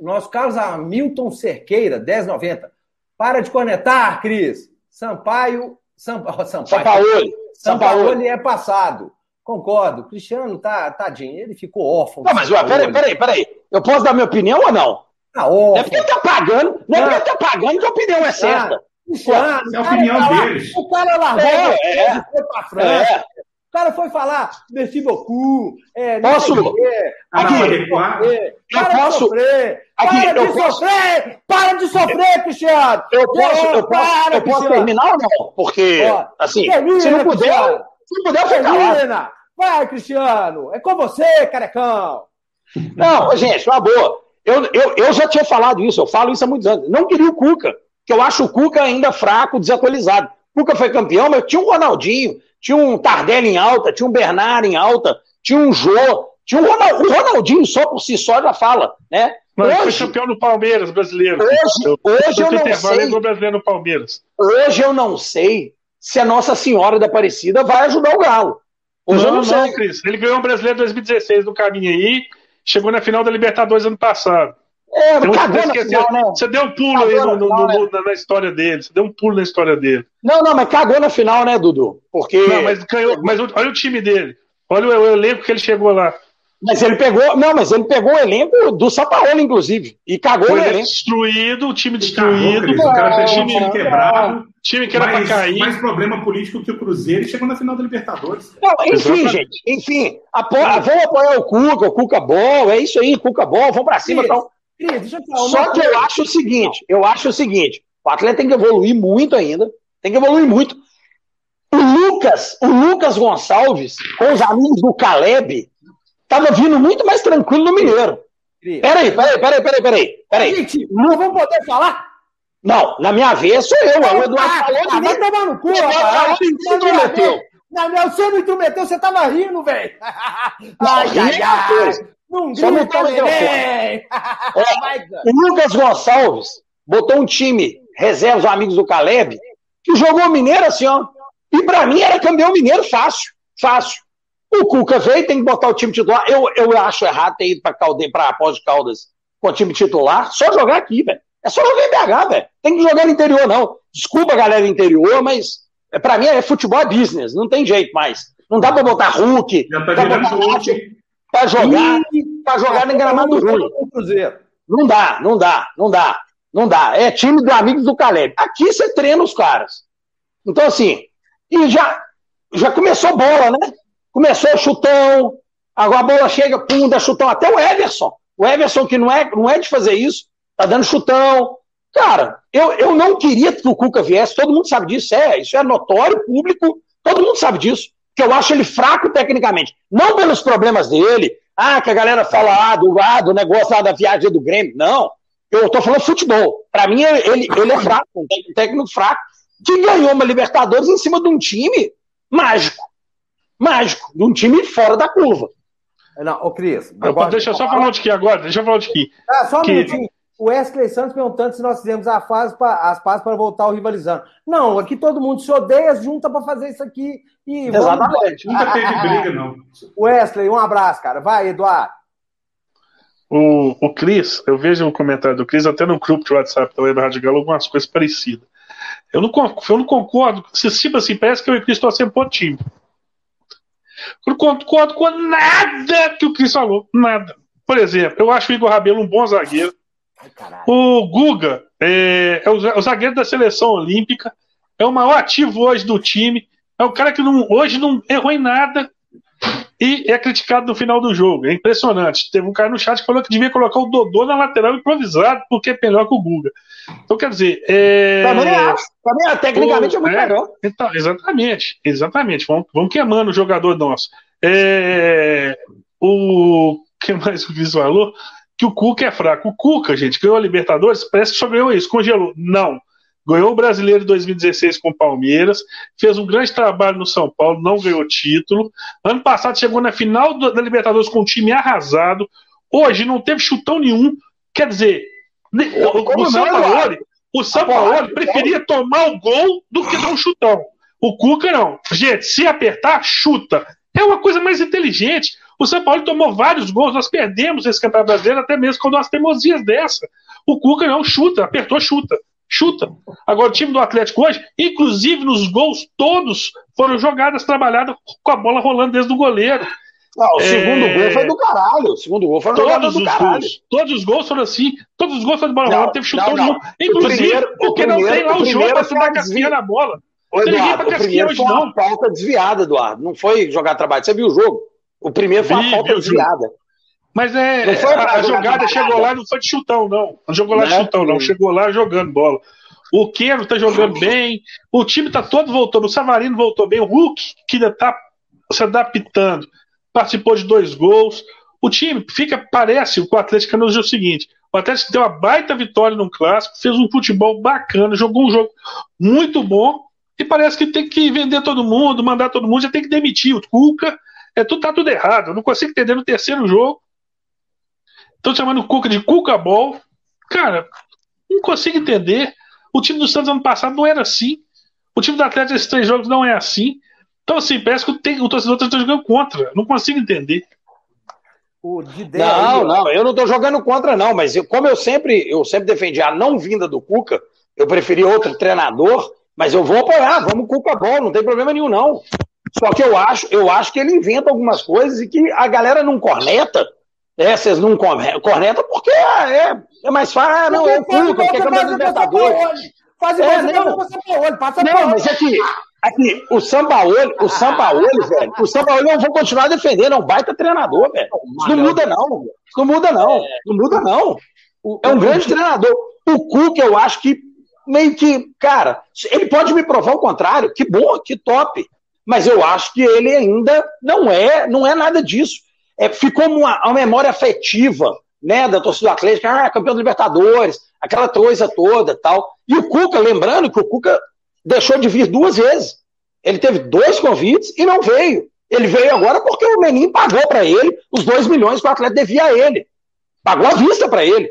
nosso Carlos Hamilton Cerqueira, 10,90. Para de conectar, Cris. Sampaio. Sampa, Sampaio. Sampaoli. Sampaoli é passado. Concordo. Cristiano tá, tadinho, ele ficou órfão. Não, mas ué, peraí, peraí, peraí. Eu posso dar minha opinião ou não? Tá Não é órfão. porque ele tá pagando, não é porque ele tá pagando que a opinião é certa. Cristiano, É a o cara opinião lá- deles. O cara largou É, é. e foi pra França. É. O cara foi falar merci beaucoup. É, Posso? quê. Ah, Aqui, adequar. É, Eu posso- sofrer! Aqui, para eu de posso- sofrer! Para de sofrer, Cristiano! Eu posso, eu posso, Para, eu posso terminar ou não? Porque, Ó, assim, termina, se não puder, Cristiano. se não puder, eu fico calado. Vai, Cristiano! É com você, carecão! Não, gente, uma boa. Eu, eu, eu já tinha falado isso, eu falo isso há muitos anos. Não queria o Cuca, que eu acho o Cuca ainda fraco, desatualizado. O Cuca foi campeão, mas tinha um Ronaldinho, tinha um Tardelli em alta, tinha um Bernard em alta, tinha um Jô, tinha um Ronald, o Ronaldinho só por si só já fala, né? Mas ele foi Hoje, campeão do Palmeiras brasileiro. Hoje- Eu- hoje eu não sei. brasileiro no Palmeiras. hoje eu não sei se a Nossa Senhora da Aparecida vai ajudar o Galo. Hoje eu não, não sei. não, Cris. Ele ganhou o brasileiro 2016 no caminho aí. Chegou na final da Libertadores ano passado. É, Então, cagou você, final, né? Você deu um pulo Cagou aí na no- no- final, no- na, na história dele. Você deu um pulo na história dele. Não, não, mas cagou na final, né, Dudu? Porque. Não, mas ganhou. Mas o- olha o time dele. Olha o, o elenco que ele chegou lá. Mas ele pegou. Não, mas ele pegou o elenco do São Paulo, inclusive. E cagou O no elenco destruído, o time Cagou, destruído. Cris. O cara Não, fez time não, quebrado. time que era mais, pra cair. mais problema político que o Cruzeiro e chegou na final da Libertadores. Não, enfim, Exatamente. gente. Enfim, apo... vamos apoiar o Cuca, o Cuca bom, é isso aí, Cuca bom, vamos pra cima. Cris, Então. Cris, deixa eu falar Só que eu acho o seguinte: eu acho o seguinte, o atleta tem que evoluir muito ainda. Tem que evoluir muito. O Lucas, o Lucas Gonçalves, com os amigos do Caleb, tava vindo muito mais tranquilo no Mineiro. Cris. Peraí, peraí, peraí, peraí, peraí. peraí. Gente, não vamos poder falar? Não, na minha vez sou eu. O Eduardo Ah, falou ah, mim. vai tomar no cu, rapaz. minha Na minha, você não intrometeu, você tava rindo, velho. Não, Ai, é ai, ai. Não Só não cara. O Lucas Gonçalves botou um time, reserva os amigos do Caleb, que jogou o Mineiro assim, ó. E pra mim era campeão mineiro fácil. Fácil. O Cuca veio, tem que botar o time titular. Eu, eu acho errado ter ido pra, Calde, pra Pós de Caldas com o time titular. Só jogar aqui, velho. É só jogar em BH, velho. Tem que jogar no interior, não. Desculpa, galera do interior, mas é, pra mim é futebol é business. Não tem jeito mais. Não dá pra botar Hulk, Já tá pra virando botar Hulk. Pra jogar, pra jogar em gramado ruim. Não dá, não dá, não dá, não dá. É time do amigos do Caleb. Aqui você treina os caras. Então, assim, e já, já começou bola, né? Começou o chutão, agora a bola chega, pum, dá chutão. Até o Everson. O Everson, que não é, não é de fazer isso, tá dando chutão. Cara, eu, eu não queria que o Cuca viesse, todo mundo sabe disso, é, isso é notório, público, todo mundo sabe disso. Que eu acho ele fraco tecnicamente. Não pelos problemas dele, ah, que a galera fala ah, do, ah, do negócio lá da viagem do Grêmio. Não. Eu tô falando futebol. Pra mim, ele, ele é fraco, um técnico- fraco, que ganhou uma Libertadores em cima de um time mágico. Mágico. De um time fora da curva. Não, ô Cris. Agora- deixa eu só falar de aqui agora. Deixa eu falar de aqui. Ah, só um que- minutinho. O Wesley Santos perguntando se nós fizemos a fase pra- as pazes para voltar ao rivalizando. Não, aqui todo mundo se odeia, junta para fazer isso aqui. E vamos- Exatamente. Nunca teve briga, não. Wesley, um abraço, cara. Vai, Eduardo. O, o Cris, eu vejo o comentário do Cris até no grupo de WhatsApp também da Rádio Galo, algumas coisas parecidas. Eu não, eu não concordo. Se, tipo assim, parece que eu e o Cris torcemos pro outro time. Eu não concordo com nada que o Cris falou. Nada. Por exemplo, eu acho o Igor Rabelo um bom zagueiro. O Guga é, é o, za- o zagueiro da seleção olímpica, é o maior ativo hoje do time, é o cara que não- hoje não errou em nada e é criticado no final do jogo. É impressionante. Teve um cara no chat que falou que devia colocar o Dodô na lateral improvisado, porque é melhor que o Guga. Então, quer dizer. É... Também acho. Também, tecnicamente é muito É. melhor. Então, exatamente, exatamente. Vamos, vamos queimando o jogador nosso. É, o que mais o Cris falou? Que o Cuca é fraco. O Cuca, gente, ganhou a Libertadores, parece que só ganhou isso, congelou. Não. Ganhou o Brasileiro em 2016 com o Palmeiras, fez um grande trabalho no São Paulo, não ganhou título. Ano passado chegou na final do- da Libertadores com um time arrasado. Hoje não teve chutão nenhum. Quer dizer, o, Como o São não, Paulo, Eduardo? o Paulo preferia tomar o gol do que dar um chutão. O Cuca não. Gente, se apertar, chuta. É uma coisa mais inteligente. O São Paulo tomou vários gols, nós perdemos esse campeonato brasileiro até mesmo com umas teimosias dessa. O Cuca não chuta, apertou, chuta. chuta. Agora, o time do Atlético hoje, inclusive nos gols todos, foram jogadas trabalhadas com a bola rolando desde o goleiro. Não, o segundo é... gol foi do caralho. O segundo gol foi todos do os caralho. Gols, todos os gols foram assim. Todos os gols foram de bola rolando. Teve chutão não, não. Inclusive, o primeiro, porque o primeiro, não tem lá o, jogo pra você dar casquinha na bola. Ô, Eduardo, o primeiro foi uma falta desviada, Eduardo. Não foi jogar trabalho. Você viu o jogo? O primeiro foi uma falta desviada. Mas é. A, a jogada chegou lá, não foi de chutão, não. Não jogou lá de chutão, não. Chegou lá jogando bola. O Quero tá jogando bem. O time tá todo voltando. O Savarino voltou bem. O Hulk, que ainda tá se adaptando, participou de dois gols. O time fica, parece, o Atlético nos é o seguinte: o Atlético deu uma baita vitória no clássico, fez um futebol bacana, jogou um jogo muito bom, e parece que tem que vender todo mundo, mandar todo mundo, já tem que demitir o Cuca. É, tudo, tá tudo errado. Eu não consigo entender no terceiro jogo. Estão chamando o Cuca de Cuca Ball. Cara, não consigo entender. O time do Santos ano passado não era assim. O time do Atlético esses três jogos não é assim. Então, assim, parece que o, o torcedor está jogando contra. Não consigo entender. não, não, eu não estou jogando contra, não, mas eu, como eu sempre, eu sempre defendi a não vinda do Cuca, eu preferi outro treinador, mas eu vou apoiar, vamos Cuca bom, não tem problema nenhum, não. Só que eu acho, eu acho que ele inventa algumas coisas e que a galera não corneta. É, vocês não cornetam porque é, é mais fácil, ah, não, é o Cuca, porque é campeão da Libertadores. Faz igual é, não. você Paulo, passa Não, mas aqui, aqui, o Sampaoli, o Sampaoli, velho, o Sampaoli eu vou continuar defendendo, é um baita treinador, velho. Isso não muda não, isso não muda não, não muda não. É um grande treinador. O Cuca, eu acho que meio que, cara, ele pode me provar o contrário, que bom, que top. Mas eu acho que ele ainda não é, não é nada disso. É, ficou uma, uma memória afetiva, né, da torcida do Atlético, ah, campeão da Libertadores, aquela coisa toda tal. E o Cuca, lembrando que o Cuca deixou de vir duas vezes. Ele teve dois convites e não veio. Ele veio agora porque o Menin pagou para ele os dois milhões que o atleta devia a ele. Pagou à vista para ele.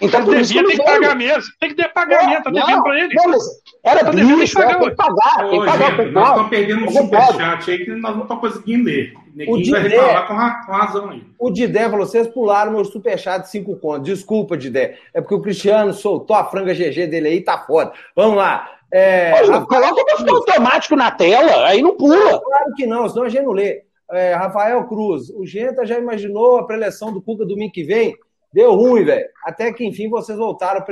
Então, por devia, tem que pagar mesmo. Tem que ter pagamento, tá devendo pra ele. Não, era então, bicho, tem que pagar. Tem que pagar. Gente, nós estamos perdendo um superchat aí que nós não estamos conseguindo ler. Neguinho vai reclamar com, razão aí. O Didé falou: vocês pularam meu superchat de 5 contos. Desculpa, Didé. É porque o Cristiano soltou a franga GG dele aí, tá foda. Vamos lá. É, Rafael, coloca o automático na tela, aí não pula. Claro que não, senão a gente não lê. É, Rafael Cruz, o Genta já imaginou a preleção do Cuca domingo que vem? Deu ruim, velho. Até que enfim vocês voltaram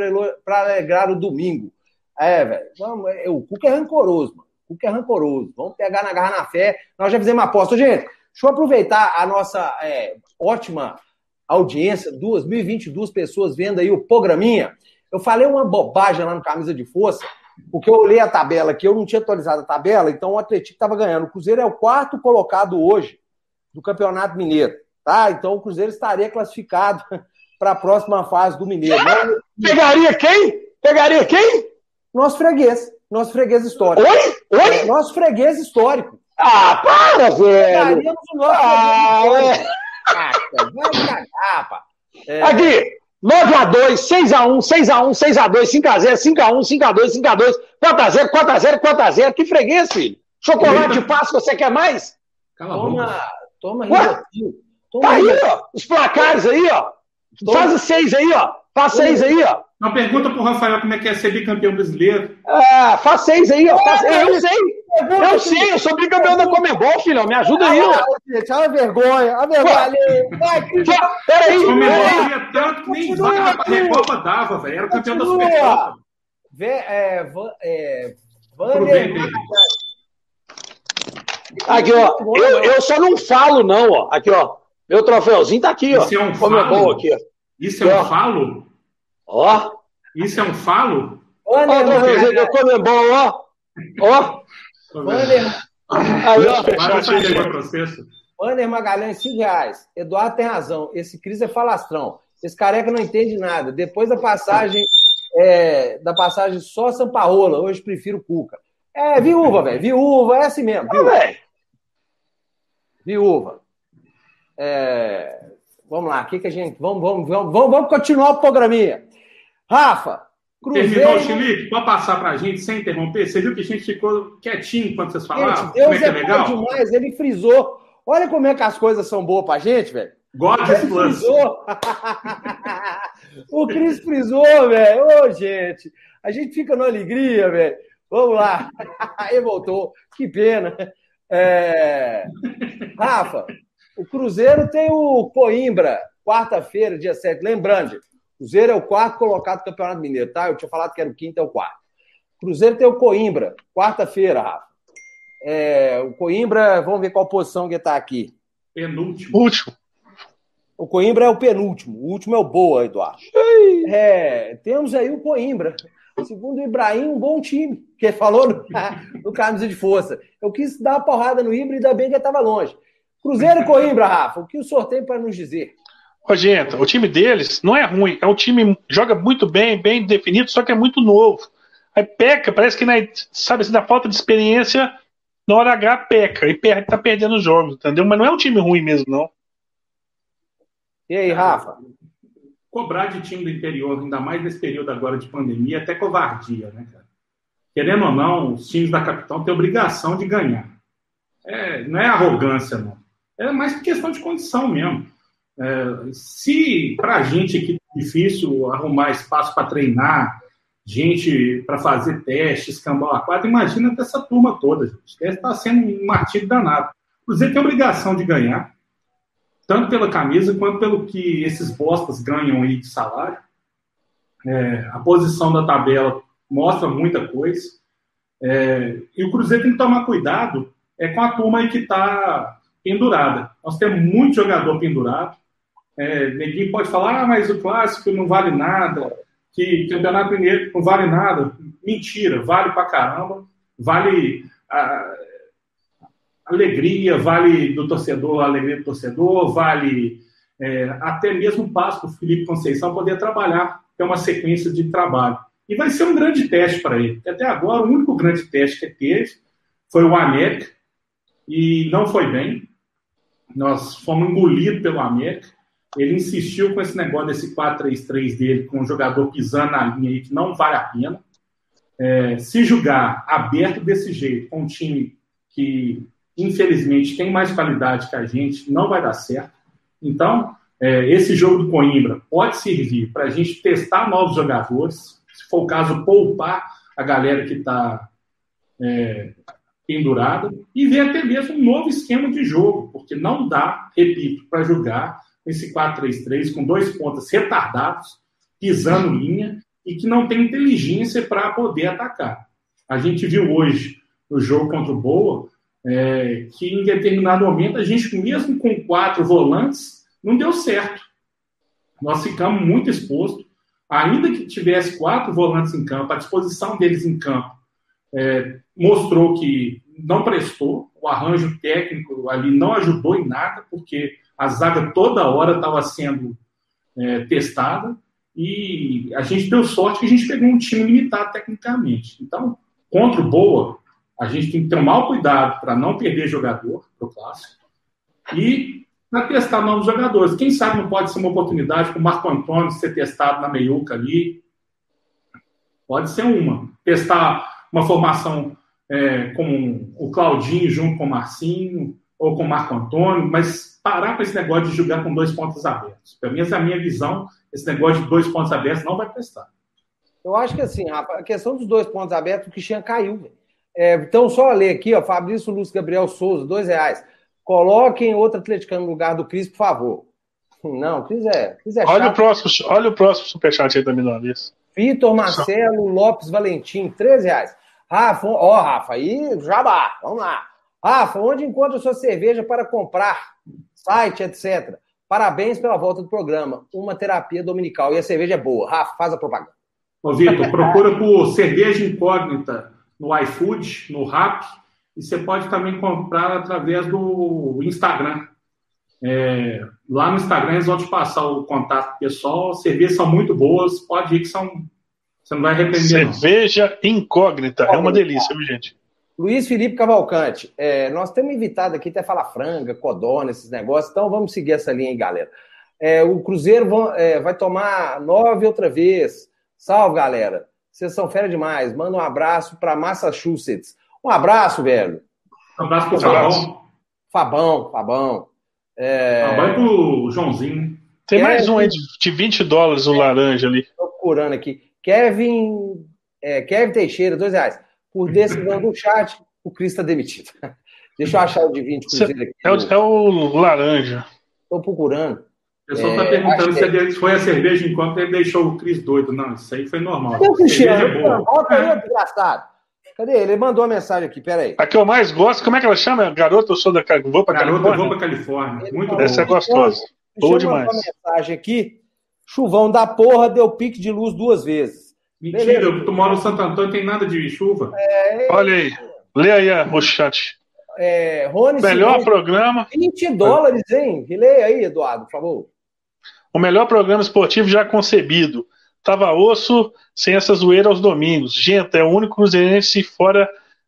para alegrar o domingo. É, velho. É, o Cuca é rancoroso, mano. O Cuca é rancoroso. Vamos pegar na garra na fé. Nós já fizemos uma aposta. Gente, deixa eu aproveitar a nossa é, ótima audiência, 2.022 pessoas vendo aí o programinha. Eu falei uma bobagem lá no Camisa de Força, porque eu olhei a tabela aqui, eu não tinha atualizado a tabela, então o Atlético estava ganhando. O Cruzeiro é o quarto colocado hoje do Campeonato Mineiro, tá? Então o Cruzeiro estaria classificado para a próxima fase do Mineiro. Pegaria quem? Pegaria quem? Nosso freguês. Nosso freguês histórico. Oi? Oi? Nosso freguês histórico. Ah, para, velho! Pegaríamos o nosso ah, freguês é. Vai cagar, pá. É... Aqui, 9x2, 6x1, 6x1, 6x2, 5x0, 5x1, 5x2, 5x2, 4x0, 4x0, 4x0. Que freguês, filho? Chocolate de Páscoa, você quer mais? Cala toma, toma, toma, Tá aí, ó. Os placares aí, ó. Faz seis aí, ó. Faz seis aí, ó. Uma pergunta pro Rafael como é que é ser bicampeão brasileiro. Ah, faz seis aí, ó. Faz... Eu sei. Eu sei, eu sou bicampeão da Comembol, filhão. Me ajuda aí, ó. Gente, olha a vergonha. A vergonha Vai, Peraí. Comembol ia tanto que nem vaga pra Recopa dava, velho. Era campeão da Supercopa. É, é, Aqui, ó. Eu, eu só não falo, não, ó. Aqui, ó. Meu troféuzinho tá aqui, ó. Isso é um falo? Aqui, ó. Isso é um falo? Ó. Isso é um falo? Ó, o troféuzinho do Comembol, ó. Ó. Aí, ó. Wander Magalhães, 5 reais. Eduardo tem razão. Esse Cris é falastrão. Esse careca não entende nada. Depois da passagem, é, da passagem só Samparola, hoje prefiro Cuca. É, viúva, velho. Viúva, é assim mesmo. Viúva. Viúva. É, vamos lá, o que, que a gente. Vamos, vamos, vamos, vamos, continuar o programinha. Rafa, Cruzeiro. Terminou o Chilique? Pode passar para a gente sem interromper? Você viu que a gente ficou quietinho quando vocês falaram? Deus como é, que é, é legal? demais, ele frisou. Olha como é que as coisas são boas para a gente, velho. God is plus. o Cris frisou, velho. Ô, gente, a gente fica na alegria, velho. Vamos lá. Aí voltou. Que pena. É... Rafa, o Cruzeiro tem o Coimbra, quarta-feira, dia 7. Lembrando, o Cruzeiro é o quarto colocado do Campeonato Mineiro, tá? Eu tinha falado que era o quinto, é o quarto. Cruzeiro tem o Coimbra, quarta-feira, Rafa. É, o Coimbra, vamos ver qual posição que está aqui. Penúltimo. Último. O Coimbra é o penúltimo. O último é o Boa, Eduardo. É, temos aí o Coimbra. Segundo o Ibrahim, um bom time. Que falou no, no camisa de força. Eu quis dar uma porrada no Ibra e ainda bem que ele estava longe. Cruzeiro e Coimbra, Rafa, o que o senhor tem para nos dizer? Ô, gente, o time deles não é ruim. É um time joga muito bem, bem definido, só que é muito novo. Aí peca, parece que na, sabe, assim, na falta de experiência, na hora H peca e per, tá perdendo os jogos, entendeu? Mas não é um time ruim mesmo, não. E aí, Rafa? Cobrar de time do interior, ainda mais nesse período agora de pandemia, é até covardia, né, cara? Querendo ou não, os times da capital têm obrigação de ganhar. É, não é arrogância, não. É mais questão de condição mesmo. É, se para a gente aqui é difícil arrumar espaço para treinar, gente para fazer testes, cambal a imagina dessa turma toda, gente. Estar sendo um martírio danado. O Cruzeiro tem obrigação de ganhar, tanto pela camisa quanto pelo que esses bostas ganham aí de salário. É, a posição da tabela mostra muita coisa. É, e o Cruzeiro tem que tomar cuidado é com a turma aí que está pendurada. Nós temos muito jogador pendurado. É, ninguém pode falar, ah, mas o clássico não vale nada, que campeonato mineiro não vale nada. Mentira, vale pra caramba. Vale a, alegria, vale do torcedor, a alegria do torcedor, vale é, até mesmo o passo para o Felipe Conceição poder trabalhar, é uma sequência de trabalho. E vai ser um grande teste para ele. Até agora, o único grande teste que teve foi o América, e não foi bem. Nós fomos engolidos pelo América. Ele insistiu com esse negócio desse 4-3-3 dele, com o jogador pisando na linha aí, que não vale a pena. É, se jogar aberto desse jeito, com um time que, infelizmente, tem mais qualidade que a gente, não vai dar certo. Então, é, esse jogo do Coimbra pode servir para a gente testar novos jogadores, se for o caso, poupar a galera que está é, pendurada e ver até mesmo um novo esquema de jogo, porque não dá, repito, para jogar esse 4-3-3 com dois pontas retardados, pisando linha e que não tem inteligência para poder atacar. A gente viu hoje no jogo contra o Boa é, que em determinado momento a gente, mesmo com quatro volantes, não deu certo. Nós ficamos muito expostos. Ainda que tivesse quatro volantes em campo, a disposição deles em campo é, mostrou que não prestou, o arranjo técnico ali não ajudou em nada, porque a zaga toda hora estava sendo é, testada e a gente deu sorte que a gente pegou um time limitado tecnicamente. Então, contra o Boa, a gente tem que tomar cuidado para não perder jogador para o clássico e para testar novos jogadores. Quem sabe não pode ser uma oportunidade para o Marco Antônio ser testado na meiuca ali. Pode ser uma. Testar uma formação é, com o Claudinho junto com o Marcinho ou com o Marco Antônio, mas parar com esse negócio de jogar com dois pontos abertos. Pelo menos é a minha visão, esse negócio de dois pontos abertos não vai prestar. Eu acho que assim, Rafa, a questão dos dois pontos abertos, o Cristian caiu. É, então, só ler aqui, ó, Fabrício Lúcio Gabriel Souza, dois reais. Coloquem outro atleticano no lugar do Cris, por favor. Não, Cris é, Cris é olha, o próximo, olha o próximo superchat aí uma vez. Vitor Marcelo Lopes Valentim, três reais. Rafa, ó, Rafa, aí jabá, vamos lá. Rafa, onde encontra sua cerveja para comprar? Site, etc. Parabéns pela volta do programa. Uma terapia dominical. E a cerveja é boa. Rafa, faz a propaganda. Ô, Vitor, procura por cerveja incógnita no iFood, no Rap, e você pode também comprar através do Instagram. É, lá no Instagram eles vão te passar o contato pessoal. As cervejas são muito boas, pode ir que são você não vai arrepender. Cerveja não. incógnita. É uma delícia, viu, gente? Luiz Felipe Cavalcante, é, nós temos evitado aqui até falar franga, codona, esses negócios, então vamos seguir essa linha aí, galera. É, o Cruzeiro vão, é, vai tomar nove outra vez. Salve, galera. Vocês são fera demais. Manda um abraço para Massachusetts. Um abraço, velho. Um abraço pro Fabão. Fabão, Fabão. É... Fabão e pro Joãozinho. Tem Kevin... mais um aí de, de 20 dólares, o laranja ali. Tô procurando aqui. Kevin, é, Kevin Teixeira, dois reais. Por decisão do chat, o Cris está demitido. Deixa eu achar o de 20 cruzeiro aqui. É o, é o laranja. Estou procurando. O pessoal está é, perguntando se é. foi a cerveja enquanto ele deixou o Cris doido. Não, isso aí foi normal. Cadê o Cristiano? É Volta aí, desgraçado. Cadê ele? Ele mandou uma mensagem aqui, peraí. A que eu mais gosto, como é que ela chama? Garota, eu sou da vou pra Garota, Califórnia. eu vou pra Califórnia. Muito bom. Essa é gostosa. Boa demais. uma mensagem aqui. Chuvão da porra deu pique de luz duas vezes. Mentira, Beleza. tu mora no Santo Antônio, tem nada de chuva. É... Olha aí. Lê aí o chat. É, Rony Melhor Simões, programa. 20 dólares, hein? Leia aí, Eduardo, por favor. O melhor programa esportivo já concebido. Tava osso sem essa zoeira aos domingos. Gente, é o único cruzeirense fora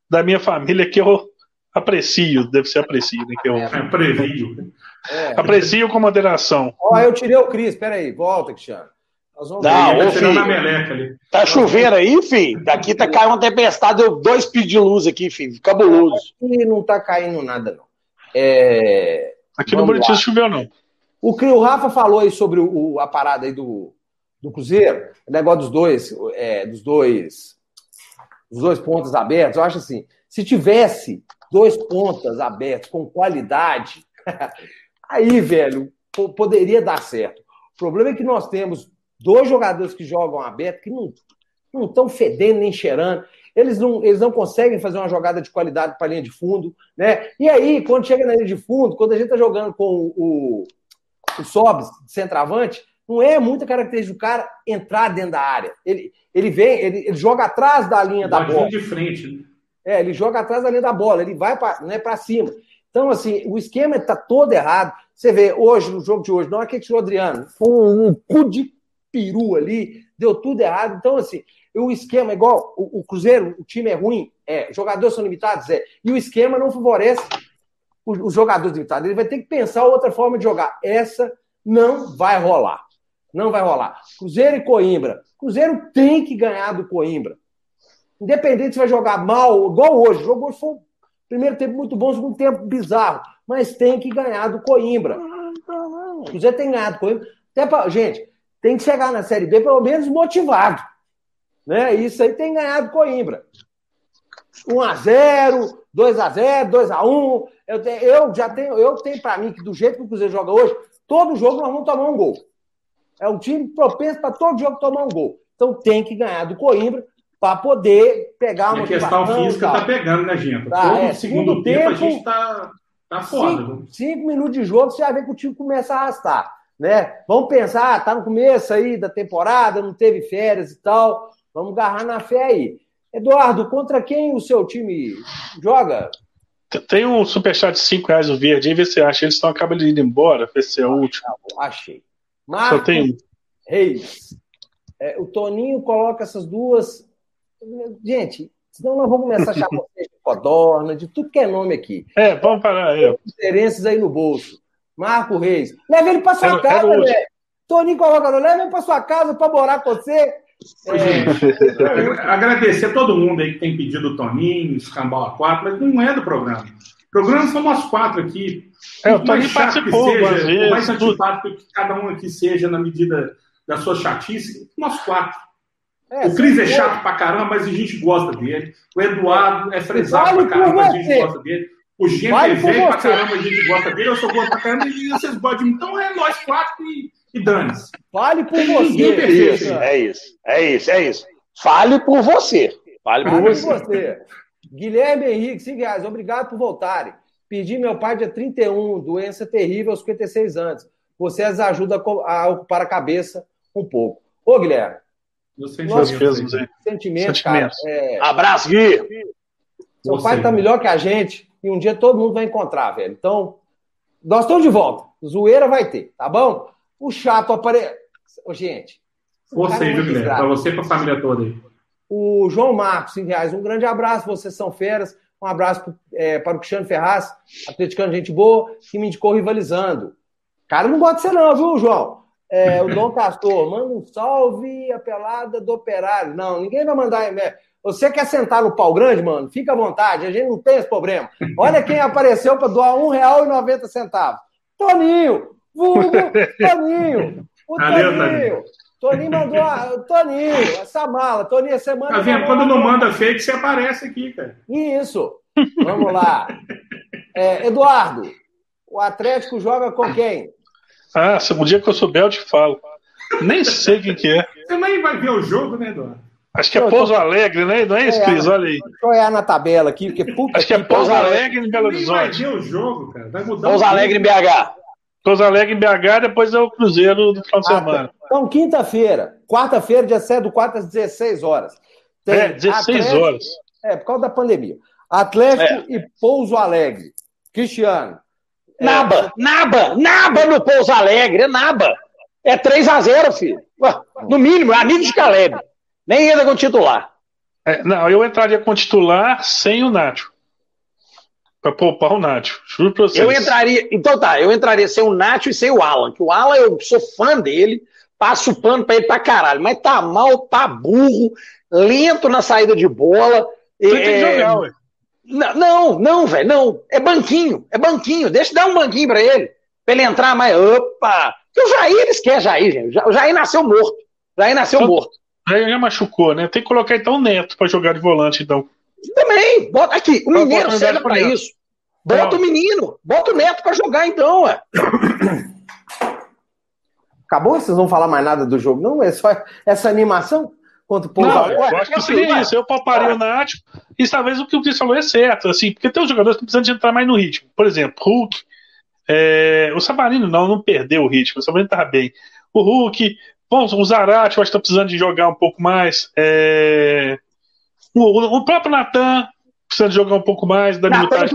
da minha família que eu aprecio. Deve ser aprecio, né? Que eu... É, previo. É. Aprecio com moderação. Ó, eu tirei o Cris. Peraí, volta, Cristiano. Nós vamos Não, ver. Tá, filho, tá chovendo aí, filho? Daqui tá caindo uma tempestade, deu dois pedidos de luz aqui, filho. Cabuloso. Aqui não tá caindo nada, não. É... Aqui vamos no Bonitinho choveu, não. O que o Rafa falou aí sobre o, a parada aí do, do Cruzeiro, o negócio dos dois, é, dos dois, dos dois pontos abertos, eu acho assim, se tivesse dois pontas abertos com qualidade, aí, velho, poderia dar certo. O problema é que nós temos dois jogadores que jogam aberto que não não estão fedendo nem cheirando. Eles não, eles não conseguem fazer uma jogada de qualidade para a linha de fundo, né? E aí, quando chega na linha de fundo, quando a gente está jogando com o, o Sobs, centroavante, não é muita característica do cara entrar dentro da área. Ele, ele vem, ele, ele joga atrás da linha da bola. de frente. Né? É, ele joga atrás da linha da bola, ele vai para né, cima. Então, assim, o esquema está todo errado. Você vê, hoje, no jogo de hoje, não é que o Adriano foi um, um cu de peru ali, deu tudo errado. Então, assim, o esquema, igual o, o Cruzeiro, o time é ruim, é, jogadores são limitados, é, e o esquema não favorece os, os jogadores limitados. Ele vai ter que pensar outra forma de jogar. Essa não vai rolar. Não vai rolar. Cruzeiro e Coimbra. Cruzeiro tem que ganhar do Coimbra. Independente se vai jogar mal, igual hoje. O jogo hoje foi primeiro tempo muito bom, segundo tempo bizarro. Mas tem que ganhar do Coimbra. O Cruzeiro tem ganhado do Coimbra. Até pra, gente, tem que chegar na Série B pelo menos motivado. Né? Isso aí tem ganhado Coimbra. 1x0, 2x0, 2x1. Eu, tenho, eu já tenho, eu tenho para mim que do jeito que o Cruzeiro joga hoje, todo jogo nós vamos tomar um gol. É um time propenso para todo jogo tomar um gol. Então tem que ganhar do Coimbra para poder pegar uma. A questão física está pegando, né, gente? Tá, todo é, segundo, segundo tempo, tempo, a gente está tá foda. Cinco, cinco, minutos de jogo, você já vê que o time começa a arrastar. Né? Vamos pensar, ah, tá no começo aí da temporada, não teve férias e tal. Vamos agarrar na fé aí. Eduardo, contra quem o seu time joga? Tem um superchat de 5 reais o verde, aí vê se acha. Eles estão acabando de ir embora, ver se é o último. Achei. Marcos Só tem Reis. É, o Toninho coloca essas duas. Gente, senão nós vamos começar a chamar você de Codorna, de tudo que é nome aqui. É, vamos parar aí. Diferenças aí no bolso. Marco Reis. Leva ele para sua casa, velho. Toninho coloca, leva ele para sua casa para morar com você. É... agradecer a todo mundo aí que tem pedido o Toninho, Escambau 4, mas não é do programa. O programa são nós quatro aqui. É, o Toninho participou, que seja, vezes, o mais antipático que cada um aqui seja na medida da sua chatice, nós quatro. É, o Cris é chato pra caramba, mas a gente gosta dele. O Eduardo é fresado vale pra caramba, mas a gente gosta dele. O Gento vale é velho pra caramba, a gente gosta dele. Eu sou gordo pra caramba e vocês gostam de mim. Então é nós quatro e e dane-se. Fale por você. É isso, é isso, é isso, é isso. Fale por você. Fale, Fale por, você. você. Guilherme Henrique, 5 reais. Obrigado por voltarem. Pedi meu pai dia 31, doença terrível aos 56 anos. Vocês ajudam a ocupar a cabeça um pouco. Ô, Guilherme. Meus sentimentos, sentimentos, cara. É... Abraço, Gui. Seu Você. pai tá melhor que a gente e um dia todo mundo vai encontrar, velho. Então, nós estamos de volta. Zoeira vai ter, tá bom? O chato aparece. Ô, gente. Você, viu, Guilherme? Para você e para a família toda aí. O João Marcos, 5 reais. Um grande abraço, vocês são feras. Um abraço é, para o Cristiano Ferraz, atleticano, gente boa, que me indicou rivalizando. Cara, não gosta de ser, não, viu, João? É, o Dom Castor, manda um salve a pelada do operário. Não, ninguém vai mandar. Né? Você quer sentar no pau grande, mano? Fica à vontade, a gente não tem esse problema. Olha quem apareceu para doar R$ 1,90. Toninho, Vulgo Toninho. O Valeu, Toninho. Toninho mandou. A... Toninho, essa mala. Toninho, você manda. Tá vendo? Quando não manda fake, você aparece aqui, cara. Isso. Vamos lá. É, Eduardo, o Atlético joga com quem? Ah, se um dia que eu souber, eu te falo. Nem sei quem que é. Você nem vai ver o jogo, né, Eduardo? Acho que é Pouso Alegre, né? Não é isso, É, Cris? Olha aí. Deixa eu olhar na tabela aqui, porque puta Acho que é Pouso. Alegre em Belo Nem vai Horizonte. ver o jogo, cara. Vai mudar Pouso o Alegre em BH. Pouso Alegre em BH, depois é o Cruzeiro do final de Ah, semana. tá. Então, quinta-feira, quarta-feira, dia 7 do 4 às 16 horas. Tem É, 16 Atlético- horas. É, por causa da pandemia. Atlético e Pouso Alegre. Cristiano. É, Naba, naba, naba no Pouso Alegre, é naba. É 3x0, filho. Ué, No mínimo, é amigo de Caleb. Nem entra com titular. É, não, eu entraria com titular sem o Nacho. Pra poupar o Nacho. Juro pra vocês. Eu entraria. Então tá, eu entraria sem o Nacho e sem o Alan. Que o Alan, eu sou fã dele, passo o pano pra ele pra caralho. Mas tá mal, tá burro, lento na saída de bola. Ele tem que é, jogar, ué. Não, não, não, velho, não. É banquinho, é banquinho. Deixa eu dar um banquinho pra ele. Pra ele entrar mais. Opa! Porque o Jair, eles querem Jair, gente. O Jair nasceu morto. O Jair nasceu Então- morto. Aí já machucou, né? Tem que colocar então o Neto pra jogar de volante, então. Também, bota aqui. O Dá Mineiro serve Neto. isso. Bota Não. o menino, bota o Neto pra jogar então, ué. Acabou? Vocês não vão falar mais nada do jogo, não? É só essa animação contra o Pouso Não, eu acho que seria isso. Eu pouparia o Nacho. E talvez o que o Cris falou é certo, assim, porque tem os jogadores que precisam de entrar mais no ritmo. Por exemplo, Hulk. é, o Sabarino não, não perdeu o ritmo. O Sabarino tava bem. O Hulk. Bom, o Zarate, eu acho que tá precisando de jogar um pouco mais. é, o, o- próprio Natan precisa de jogar um pouco mais da minutagem que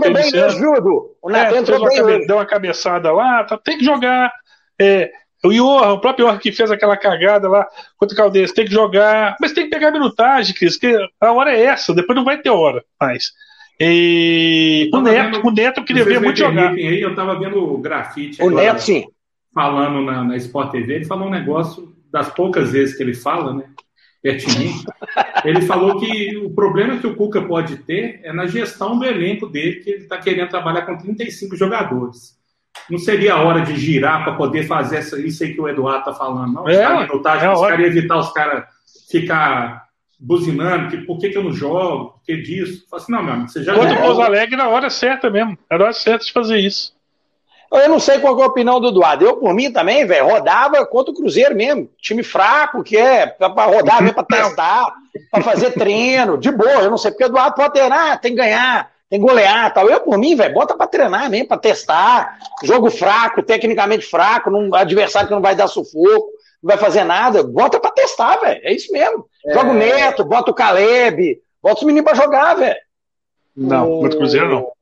Judo. O É, Natan fez entrou uma bem deu uma cabeçada lá, tá- tem que jogar. É, o Johan, o próprio Johan que fez aquela cagada lá contra o Caldense, tem que jogar, mas tem que pegar minutagem, Cris, que a hora é essa, depois não vai ter hora mais. E o Neto, vendo- o Neto eu queria ver muito jogar. Aí, eu tava vendo o grafite O agora, Neto, sim. falando na, na Sport TV, ele falou um negócio das poucas vezes que ele fala, né? Pertinente. Ele falou que o problema que o Cuca pode ter é na gestão do elenco dele, que ele está querendo trabalhar com 35 jogadores. Não seria a hora de girar para poder fazer essa, isso aí que o Eduardo está falando, não? É, Essa minutagem, é os caras evitar os caras ficar buzinando, que por que, que eu não jogo, por que disso? Fala assim, não, meu amigo, você já Contra o. Pouso Alegre na hora certa mesmo. Era a hora certa de fazer isso. Eu não sei qual é a opinião do Eduardo. Eu, por mim, também, velho, rodava contra o Cruzeiro mesmo. Time fraco, que é pra rodar mesmo, pra testar, pra fazer treino, de boa. Eu não sei, porque o Eduardo pode ter, ah, tem que ganhar, tem que golear tal. Eu, por mim, velho, bota pra treinar mesmo, pra testar. Jogo fraco, tecnicamente fraco, num adversário que não vai dar sufoco, não vai fazer nada. Bota pra testar, velho. É isso mesmo. Joga o Neto, bota o Caleb, bota os meninos pra jogar, velho. Não, o Cruzeiro não.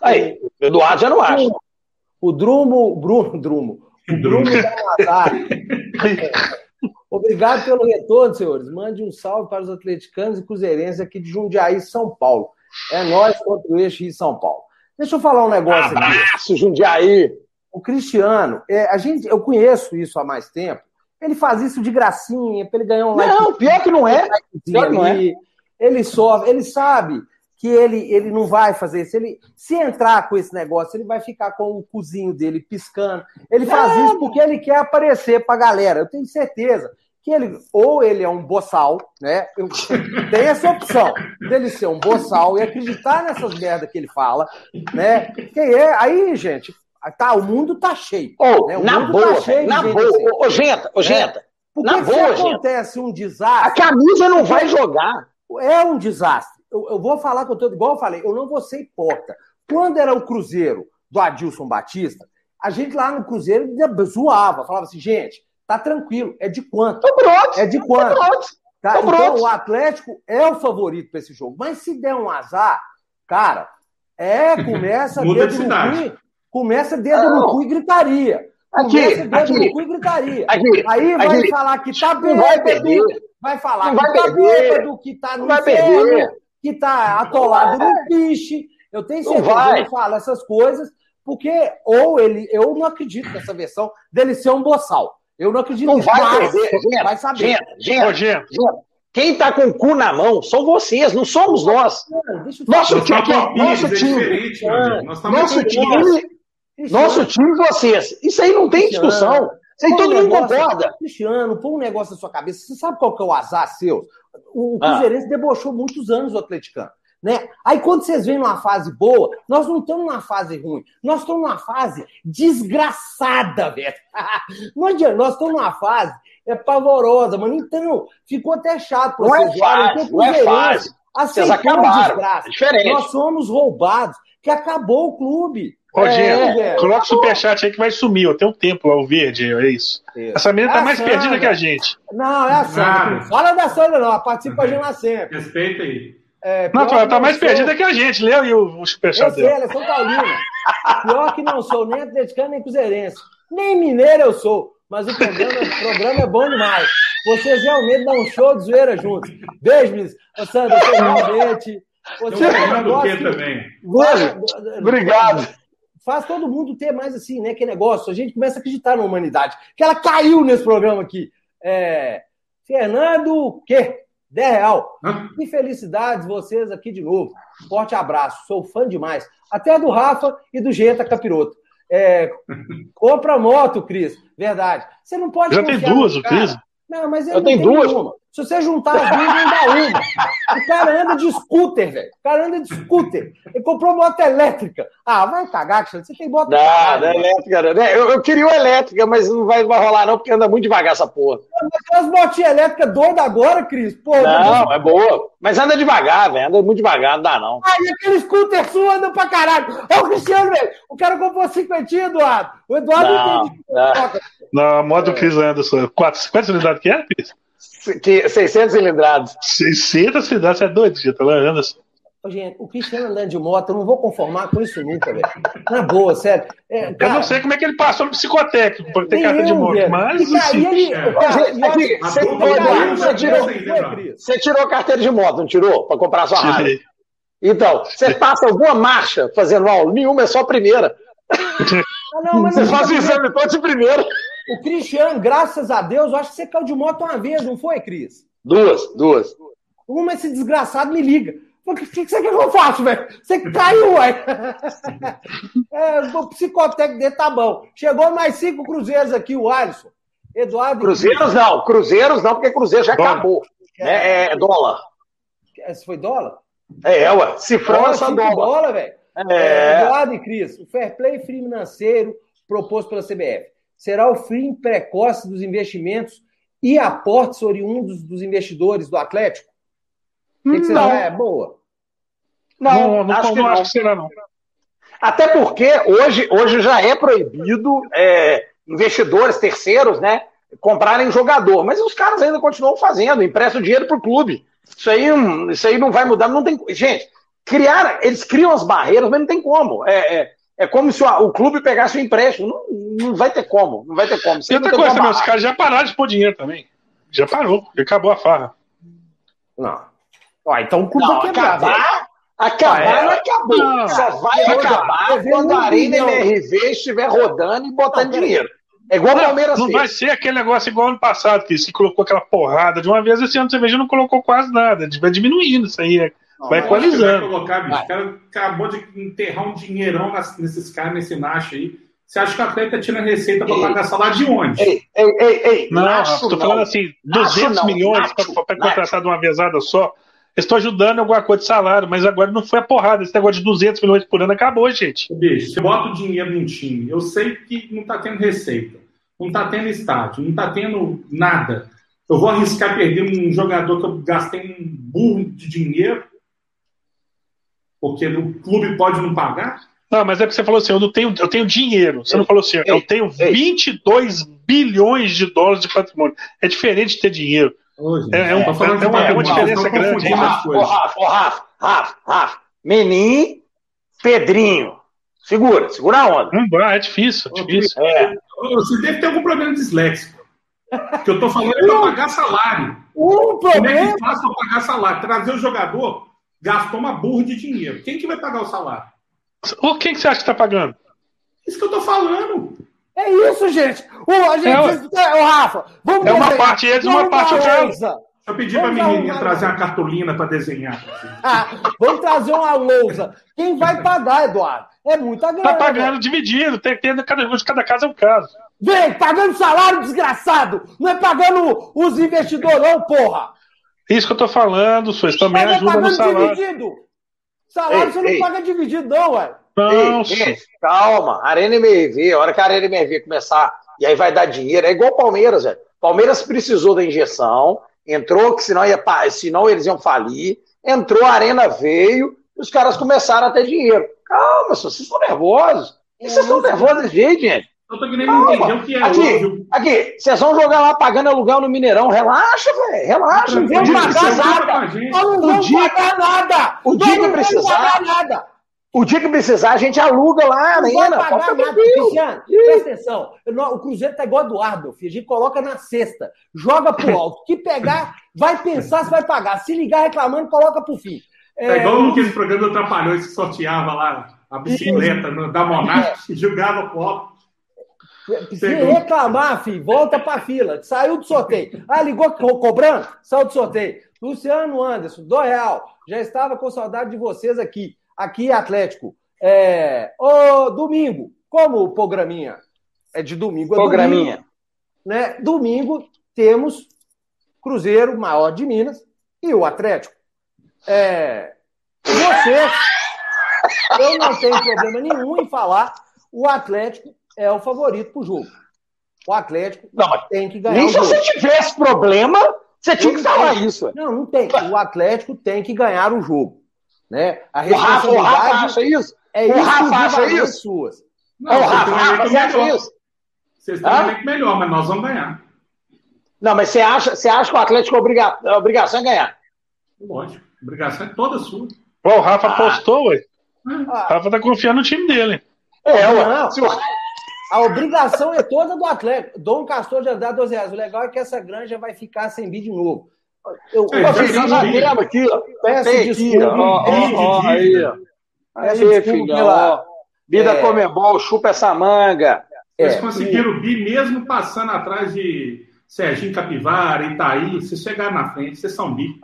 Aí, o Eduardo já não acha. O Drumo, Bruno, Drumo. O Bruno dá um azar. Obrigado pelo retorno, senhores. Mande um salve para os atleticanos e cruzeirenses aqui de Jundiaí, São Paulo. É nós contra o eixo de São Paulo. Deixa eu falar um negócio aqui. Abraço, Jundiaí. O Cristiano, é, a gente, eu conheço isso há mais tempo. Ele faz isso de gracinha, para ele ganhar um like. Não, pior que não é. Pior que não é. Ele sofre, ele sabe que ele, ele não vai fazer isso. Ele, se entrar com esse negócio, ele vai ficar com o cozinho dele piscando. Ele faz É. isso porque ele quer aparecer pra galera. Eu tenho certeza que ele, ou ele é um boçal, né? Tem essa opção dele ser um boçal e acreditar nessas merdas que ele fala, né? Que é, aí, gente, tá, o mundo tá cheio. Ô, né? O na mundo boa, tá cheio na gente boa. assim. Ô, Genta, ô, Porque na se boa, gente. acontece um a desastre, camisa não vai jogar. é um desastre. Eu, eu vou falar com todo, igual eu falei, eu não vou ser hipócrita. Quando era o Cruzeiro do Adilson Batista, a gente lá no Cruzeiro zoava, falava assim, gente, tá tranquilo, é de quanto? Tô pronto. É de Tô quanto? pronto. Tá? Tô Então pronto. o Atlético é o favorito para esse jogo. Mas se der um azar, cara, é, começa Muda dedo de no cu, começa dedo Não. no cu e gritaria. Aqui, Começa dedo aqui. no cu e gritaria. Aqui, Aí vai aqui. falar que tá vai bêbado, vai falar Não que vai tá bêbado, que tá no inferno, perder. que tá atolado no piche. Eu tenho certeza que ele fala essas coisas, porque ou ele, eu não acredito nessa versão dele ser um boçal. Eu não acredito Não nisso, vai perder. Genta, vai saber. Gento, Genta. Quem tá com o cu na mão são vocês, não somos nós. Nosso time, nosso é time, nosso time, Nosso time e vocês. Isso aí não tem discussão. Isso aí todo mundo concorda. Cristiano, põe um negócio na sua cabeça. Você sabe qual que é o azar seu? O, o ah. Cruzeirense ah. debochou muitos anos o atleticano. Né? Aí quando vocês vêm numa fase boa, nós não estamos numa fase ruim, nós estamos numa fase desgraçada, velho. Não adianta, nós estamos numa fase é pavorosa, mano. Então, ficou até chato pra não vocês. É fácil, não é fácil. Vocês acabaram. É diferente. Nós somos roubados, que acabou o clube. Rogério, é, coloca o superchat aí que vai sumir. Ó. Tem um tempo lá, o verde, é isso. isso. Essa menina tá é mais Sandra. perdida que a gente. Não, é a Sandra. Fala da Sandra, não. Ela participa a gente sempre. Respeita aí. É, não, ela tá mais sou... perdida que a gente. Leu aí o, o superchat eu sei, ela é São Paulina. Pior que não sou nem atleticano nem cruzeirense. Nem mineiro eu sou. Mas o programa, o programa é bom demais. Vocês realmente dão um show de zoeira juntos. Beijo, Miss. Ô, Sandra, você realmente... Você é um negócio também. Obrigado. Faz todo mundo ter mais assim, né? Que negócio. A gente começa a acreditar na humanidade. Que ela caiu nesse programa aqui. É... Fernando, quê? 10 real. Hã? E felicidades vocês aqui de novo. Forte abraço. Sou fã demais. Até do Rafa e do Geta Capiroto. É, compra moto, Cris. Verdade. Você não pode. Já tem duas, o Cris. Não, mas eu tenho duas. Nenhuma. Se você juntar as duas, não dá uma. O cara anda de scooter, velho. O cara anda de scooter. Ele comprou moto elétrica. Ah, vai cagar, Você tem moto não, caralho, não é elétrica, né? Eu, eu queria uma elétrica, mas não vai, vai rolar, não, porque anda muito devagar essa porra. Mas as motinhas elétricas doidas agora, Cris. Pô, não, é boa. Mas anda devagar, velho. Anda muito devagar, não dá, não. Ah, e aquele scooter sua anda pra caralho. É o Cristiano, velho. O cara comprou cinquentinha, Eduardo. O Eduardo não, entende. Não, não a moto do Cris anda só. Quatro, quantas unidades que é, Cris? Que 600 cilindrados. 600 cilindrados, você é doido, gente, tá largando assim. Gente, o Cristiano andando de moto, eu não vou conformar com isso nunca, velho. Na boa, sério. É, cara, eu não sei como é que ele passou no psicotécnico por ter carta de moto, velho. mas. E, assim, ele, é. você, tirou, a carteira de moto, não tirou? Para comprar a sua rádio. Então, você passa alguma marcha fazendo aula? Nenhuma, é só a primeira. Ah, não, mas você faz o exame todo de primeira. O Cristiano, graças a Deus, eu acho que você caiu de moto uma vez, não foi, Cris? Duas, duas. Uma, esse desgraçado me liga. O que, que você quer que eu faça, velho? Você caiu, ué. É, o psicotécnico dele tá bom. Chegou mais cinco cruzeiros aqui, o Alisson. Eduardo. Cruzeiros não, cruzeiros não, porque cruzeiro já dólar. acabou. É, é, dólar. Esse foi dólar? É, ué. Cifrão é só dólar. dólar, velho. É. é. Eduardo e Cris, o fair play financeiro proposto pela CBF será o fim precoce dos investimentos e aportes oriundos dos investidores do Atlético? O que, que você não. é boa? Não, não, não acho, que, não. acho que será não. Até porque hoje, hoje já é proibido é, investidores terceiros, né, comprarem jogador, mas os caras ainda continuam fazendo, emprestam dinheiro para o clube. Isso aí, isso aí não vai mudar, não tem. Gente, criar, eles criam as barreiras, mas não tem como. É, é, é como se o, o, clube pegasse o empréstimo. Não, não vai ter como. Não vai ter como. e outra coisa também, os caras já pararam de pôr dinheiro também. Já parou. Acabou a farra. Não. Ó, então o clube não, vai quebrar. Acabar, acabar não acabou. Não, Só vai acabar quando a Arena MRV estiver rodando e botando não, dinheiro. É igual o Palmeiras. Não, não vai ser aquele negócio igual ano passado, que se colocou aquela porrada de uma vez. Esse ano de cerveja não colocou quase nada. Vai diminuindo isso aí, né? Vai equalizando. Colocar, bicho, o cara acabou de enterrar um dinheirão nesses caras, nesse Nacho aí. Você acha que o atleta tira receita para pagar salário de onde? Ei, ei, ei, ei. Não, Nacho, tô falando assim, 200 Nacho, milhões para contratar de uma vezada só. Estou ajudando em alguma coisa de salário, mas agora não foi a porrada. Esse negócio de 200 milhões por ano acabou, gente. Bicho, você bota o dinheiro num time. Eu sei que não está tendo receita, não está tendo estádio, não está tendo nada. Eu vou arriscar perder um jogador que eu gastei um burro de dinheiro porque o clube pode não pagar? Não, mas é que você falou assim, eu não tenho, eu tenho dinheiro. Você ei, não falou assim, ei, eu tenho ei. 22 bilhões de dólares de patrimônio. É diferente de ter dinheiro. é, é, um, é, uma, é, uma, diferença grande. Rafa, Rafa, Rafa, Rafa, Rafa, Menin, Pedrinho. Segura, segura a onda. Vai, é difícil, é difícil. É. Você deve ter algum problema disléxico. Que eu tô falando é para pagar salário. Um problema. Como é que faz para pagar salário? Trazer o jogador gastou uma burra de dinheiro. Quem que vai pagar o salário? O quem que você acha que está pagando? Isso que eu estou falando. É isso, gente. O, a gente, é, o, Rafa, vamos É uma parte eles, uma parte outra. eu pedir pra menina trazer uma cartolina para desenhar. Ah, vamos trazer uma lousa. Quem vai pagar, Eduardo? É muita grana. Tá pagando dividido, tem que ter cada, cada caso é um caso. Vem, pagando salário desgraçado! Não é pagando os investidores, não, porra! Isso que eu tô falando, Suez, também Mas é ajuda no pagando salário. dividido! Salário Ei, você não ei. paga dividido, não, ué. Não, Ei, ei, calma, Arena MRV, a hora que a Arena MRV começar, e aí vai dar dinheiro, é igual o Palmeiras, velho. Palmeiras precisou da injeção, entrou, que senão, ia, senão eles iam falir, entrou, a Arena veio, e os caras começaram a ter dinheiro. Calma, senhor, vocês estão nervosos. Por que vocês estão nervosos desse jeito, gente? Eu tô querendo entender o que é hoje. Aqui, aqui, vocês vão jogar lá pagando aluguel no Mineirão. Relaxa, velho, relaxa. Não vem pagar nada. não vamos pagar nada! o dia que não vamos precisar! O dia que precisar, a gente aluga lá, Não né? vai Ana? pagar nada. Cristiano. Presta atenção. Não- O Cruzeiro tá igual a Eduardo, meu filho. A gente coloca na cesta, joga pro alto. Que pegar, vai pensar se vai pagar. Se ligar reclamando, coloca pro fim. É igual aquele programa do Trapalhões que sorteava lá a bicicleta no- da Monarch e jogava pro alto. Se reclamar, filho, volta pra fila. Saiu do sorteio. Ah, ligou co- cobrando? Saiu do sorteio. Luciano Anderson, do real. Já estava com saudade de vocês aqui. Aqui, Atlético. É... Ô, domingo, como o programinha é de domingo, é Programinha. domingo, né? Domingo temos Cruzeiro, maior de Minas, e o Atlético. É... Você, eu não tenho problema nenhum em falar, o Atlético é o favorito pro jogo. O Atlético Não, mas tem que ganhar nem o se você tivesse problema, você tinha que falar isso. Não, não tem. O Atlético tem que ganhar o jogo. Né? A O Rafa, o Rafa acha isso? é o Rafa acha isso? suas. Não, Ô, vocês Rafa, Rafa, você acha melhor. isso? Vocês têm um elenco melhor, mas nós vamos ganhar. Não, mas você acha, você acha que o Atlético é obriga- a obrigação é ganhar? Lógico. A obrigação é toda sua. Pô, o Rafa Ah. postou, ué. O Ah, Rafa tá confiando no time dele. É, ué. Não. Se o- a obrigação é toda do Atlético. Dom Castor de Andrade, 12 reais. O legal é que essa granja vai ficar sem vídeo de novo. Eu, eu já vídeo. sabendo aqui, ó. peço aqui, desculpa. ó, ó, ó, aí, ó. Peço Aí, desculpa filhão, pela- ó. Vida É. Comebol, chupa essa manga. Vocês É, conseguiram o bi mesmo passando atrás de Serginho Capivara, Itaí. Se chegar na frente, vocês são bi.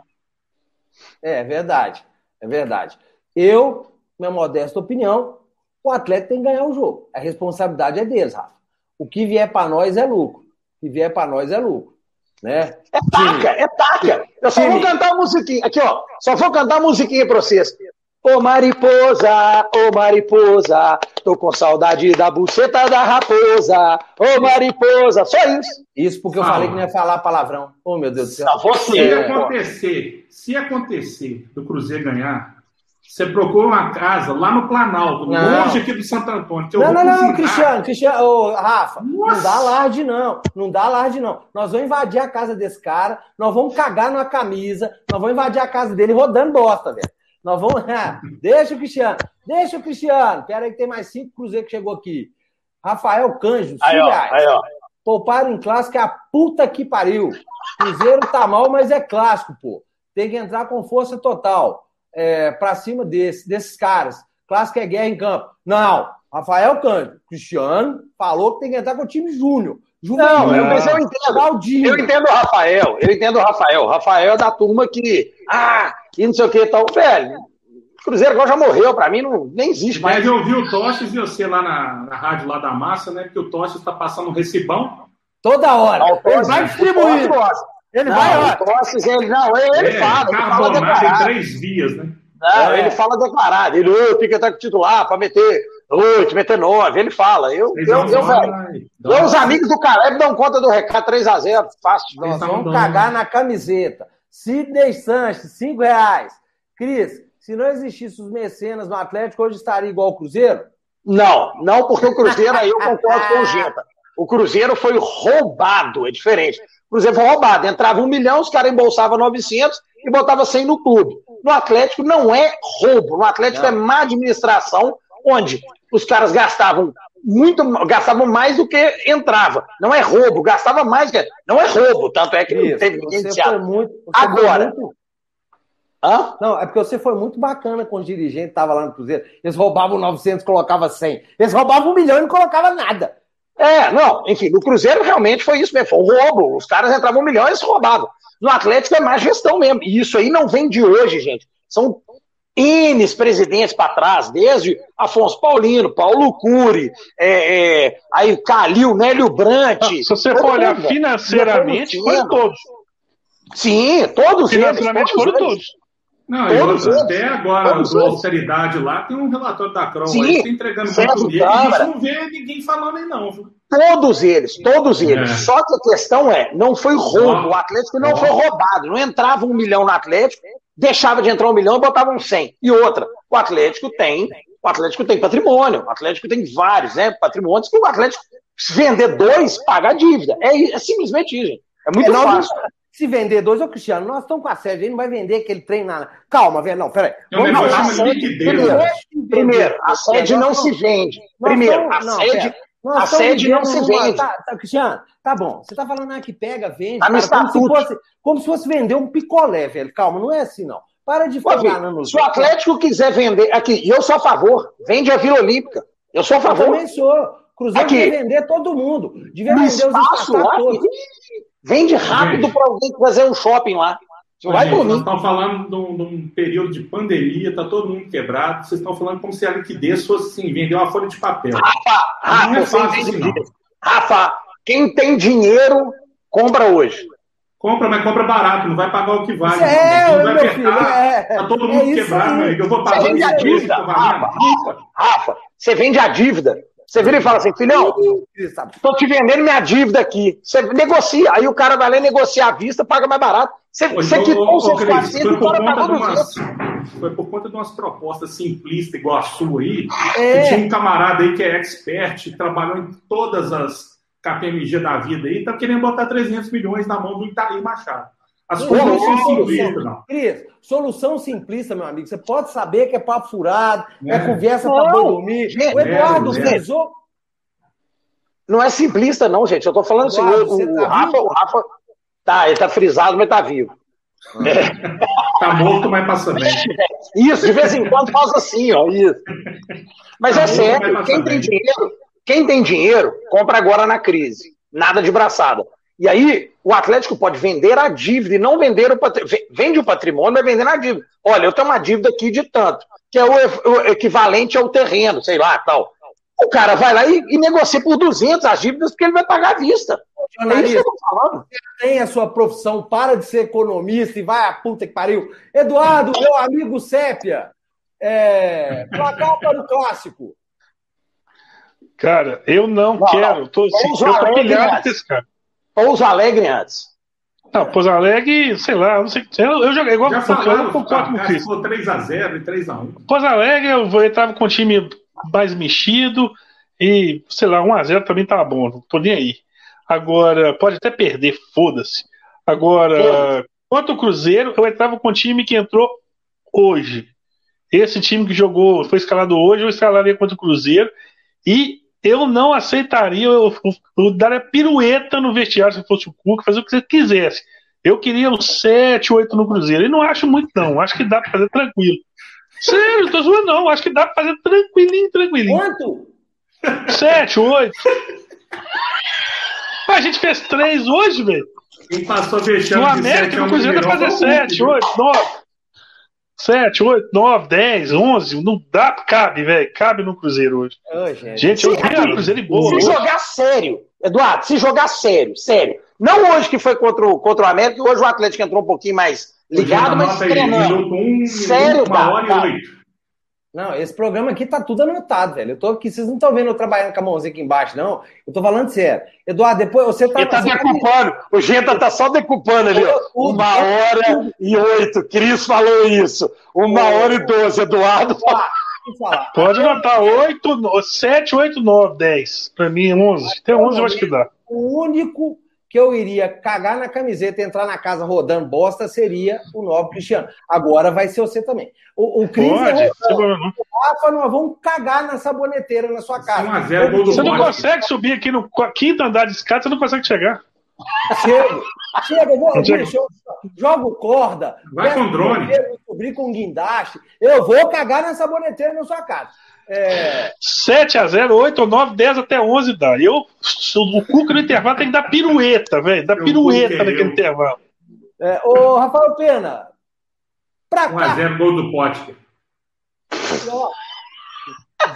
É verdade. É verdade. Eu, minha modesta opinião, o atleta tem que ganhar o jogo. A responsabilidade é deles, Rafa. O que vier para nós é lucro. O que vier para nós é lucro. Né? É taca, é taca. Eu só Time. vou cantar a musiquinha. Aqui, ó. Só vou cantar a musiquinha pra vocês. Ô mariposa, ô mariposa, tô com saudade da buceta da raposa. Ô mariposa, só isso. Isso porque eu Fala. falei que não ia falar palavrão. Oh, meu Deus do céu. Não, você. Se É. acontecer, se acontecer do Cruzeiro ganhar, você procura uma casa lá no Planalto, Não. longe aqui do Santo Antônio. que eu Não, vou não, não. Cristiano, Cristiano, ô, Rafa, não Nossa. dá alarde, não. Não dá alarde, não. Nós vamos invadir a casa desse cara, nós vamos cagar numa camisa, nós vamos invadir a casa dele rodando bosta, velho. Nós vamos. Ah, deixa o Cristiano, deixa o Cristiano. Pera aí que tem mais cinco cruzeiros que chegou aqui. Rafael Canjo, Aí, cinco ó, reais. aí, ó. Pouparam em clássico é a puta que pariu. Cruzeiro tá mal, mas é clássico, pô. Tem que entrar com força total é, pra cima desse, desses caras. Clássico é guerra em campo. Não, Rafael Cândido, Cristiano, falou que tem que entrar com o time júnior. Não, Juvenil. eu, mas eu entendo. Eu entendo o Rafael, eu entendo o Rafael. O Rafael é da turma que. Ah, e não sei o que e tal. Velho, o Cruzeiro agora já morreu, pra mim não, nem existe mais. Mas eu vi o Toches e você lá na, na rádio lá da massa, né? Porque o Toches está passando um recibão. Toda hora. Não, o Ele vai o distribuir. Ele Não, vai, ó. Tosses, ele, não, ele, ele é, fala, ele fala carbonado em declarado. três vias, né? Não, É. ele fala declarado. Ele, ô, tem que entrar com o titular pra meter oito, meter nove. Ele fala. Eu, Vocês eu, eu, Ai, eu, os amigos do Caleb dão conta do recado 3x0, fácil. Nós vamos tão cagar dando- na camiseta. Sidney Sanches, cinco reais. Cris, se não existisse os mecenas no Atlético, hoje estaria igual o Cruzeiro? Não, não, porque o Cruzeiro, aí eu concordo com o Genta. O Cruzeiro foi roubado, é diferente. O Cruzeiro foi roubado. Entrava um milhão, os caras embolsavam 900 e botava 100 no clube. No Atlético não é roubo. No Atlético Não. é má administração, onde os caras gastavam muito, gastavam mais do que entrava. Não é roubo, gastava mais. que- Não é roubo, tanto é que não Isso, teve ninguém você iniciado. foi muito. Agora. muito- Hã? Não, é porque você foi muito bacana com os dirigentes que estavam lá no Cruzeiro. Eles roubavam 900 colocava 100. Eles roubavam um milhão e não colocava nada. É, não, enfim, no Cruzeiro realmente foi isso mesmo, foi um roubo. Os caras entravam milhão e eles roubavam. No Atlético é má gestão mesmo. E isso aí não vem de hoje, gente. São N presidentes para trás, desde Afonso Paulino, Paulo Cury, é, é, aí Calil, Nélio Brant. Se você for olhar financeiramente, foram todos. Sim, todos financeiramente eles. Foram todos. Não, todos até agora, do austeridade lá, tem um relatório da Crow aí, tá entregando muito dinheiro, a gente não vê ninguém falando aí não. Viu? Todos eles, todos eles. É. Só que a questão é, não foi roubo, o Atlético não foi roubado, não entrava um milhão no Atlético, deixava de entrar um milhão e botava um cem. E outra, o Atlético tem, o Atlético tem patrimônio, o Atlético tem vários, né, patrimônios que o Atlético se vender dois, paga a dívida. É, é simplesmente isso, gente. É muito é, fácil. Se vender dois, ô Cristiano, nós estamos com a sede, ele não vai vender aquele trem na. Calma, velho, não, peraí. Vamos não, a sede, primeiro, primeiro, a sede não se vende. Primeiro, a sede. a sede não se vende. Tá, tá, Cristiano, tá bom. Você tá falando ah, que pega, vende. Tá cara, como, se fosse, como se fosse vender um picolé, velho. Calma, não é assim, não. Para de ficar no. Se o Atlético quiser vender. Aqui, eu sou a favor. Vende a Vila Olímpica. Eu sou a favor. Eu também sou. Cruzeiro aqui. devia vender todo mundo. Devia vender os lá, todos. Vende rápido para alguém fazer um shopping lá. Vai gente, nós estamos falando de um, de um, período de pandemia, está todo mundo quebrado. Vocês estão falando como se a liquidez fosse assim, vender uma folha de papel. Rafa, Rafa, não é fácil assim, não. Rafa, quem tem dinheiro, compra hoje. Compra, mas compra barato, não vai pagar o que vale. É, não, vai apertar. Filho, é, tá todo mundo é quebrado, eu vou pagar você vende a dívida. Rafa, Rafa, Rafa, você vende a dívida. Você vira e fala assim, filhão, estou te vendendo minha dívida aqui. Você negocia, aí o cara vai lá e negocia à vista, paga mais barato. Você, você quitou os seus pacientes e fora pagou umas, Foi por conta de umas propostas simplistas igual a sua aí. É. Tinha um camarada aí que é expert, trabalhou em todas as KPMG da vida aí, tá querendo botar 300 milhões na mão do Itaí Machado. As coisas não são simplistas, não. Cris, solução simplista, meu amigo. Você pode saber que é papo furado, é, é conversa para dormir. o Eduardo é, frisou. Não é simplista, não, gente. Eu tô falando assim, Eduardo, assim, o, tá Rafa, o Rafa. Tá, ele tá frisado, mas tá vivo. É. tá morto, mas passa bem. Isso, de vez em quando faz assim, ó. Isso. Mas tá é sério, quem tem dinheiro, quem tem dinheiro, compra agora na crise. Nada de braçada. E aí, o Atlético pode vender a dívida e não vender o patrimônio. Vende o patrimônio, mas vender a dívida. Olha, eu tenho uma dívida aqui de tanto, que é o, equivalente ao terreno, sei lá, tal. O cara vai lá e, e negocia por 200 as dívidas porque ele vai pagar à vista. É isso que eu tô falando. Você tem a sua profissão, para de ser economista e vai a puta que pariu. Eduardo, meu amigo Sépia, é, placar para o clássico. Cara, eu não, não quero. Tô, assim, eu tô pilhado com esse cara. Pouso Alegre antes. Não, Pouso Alegre, sei lá, não sei. Eu, eu joguei igual Já falaram, eu concordo com o Cris. 3x0 e 3x1. Pouso Alegre, eu, eu tava com um time mais mexido e, sei lá, 1x0 também tava bom, não tô nem aí. Agora, pode até perder, foda-se. Agora, quanto o Cruzeiro, eu entrava com um time que entrou hoje. Esse time que jogou, foi escalado hoje, eu escalaria contra o Cruzeiro. E eu não aceitaria eu, eu, eu dar a pirueta no vestiário se fosse o Cuca, fazer o que você quisesse. Eu queria o 7, 8 no Cruzeiro. E não acho muito, não. Acho que dá pra fazer tranquilo. Sério, tô zoando, não. Acho que dá pra fazer tranquilinho, tranquilinho. Quanto? 7, 8. A gente fez 3 hoje, velho. Quem passou fechando no América, no Cruzeiro dá pra fazer 7, 8, 9. 7, 8, 9, 10, 11, não dá, cabe, velho. Cabe no Cruzeiro hoje. Oh, gente, gente, eu vi o Cruzeiro boa. Se hoje. jogar sério, Eduardo, se jogar sério, sério. Não hoje que foi contra o, contra o América, hoje o Atlético entrou um pouquinho mais ligado, mas treinando. Um, sério, uma hora tá, e oito. Não, esse programa aqui tá tudo anotado, velho. Eu tô aqui, vocês não estão vendo eu trabalhando com a mãozinha aqui embaixo, não. Eu tô falando sério. Eduardo, depois você tá. Ele tá decupando. Tá... O Genta tá só decupando ali, ó. Uma hora e oito. Cris falou isso. Uma hora e doze, Eduardo. Pode anotar. Oito, sete, oito, nove, dez. Pra mim, onze. Até onze eu acho que dá. O único que eu iria cagar na camiseta e entrar na casa rodando bosta seria o novo Cristiano. Agora vai ser você também. O, o Cris é o Rafa, nós vamos cagar na saboneteira na sua casa. Você não consegue subir aqui no quinto andar de escada, você não consegue chegar. Chega, chega, eu vou, jogo corda, vai com drone, subir com guindaste, eu vou cagar na saboneteira na sua casa. É... 7 a 0 8 9, 10 até 11 dá. Eu, o Cuca no intervalo tem que dar pirueta, velho. Dar pirueta naquele eu. intervalo. É, ô, Rafael Pena, pra cá. 1x0 gol do Potker. Ó,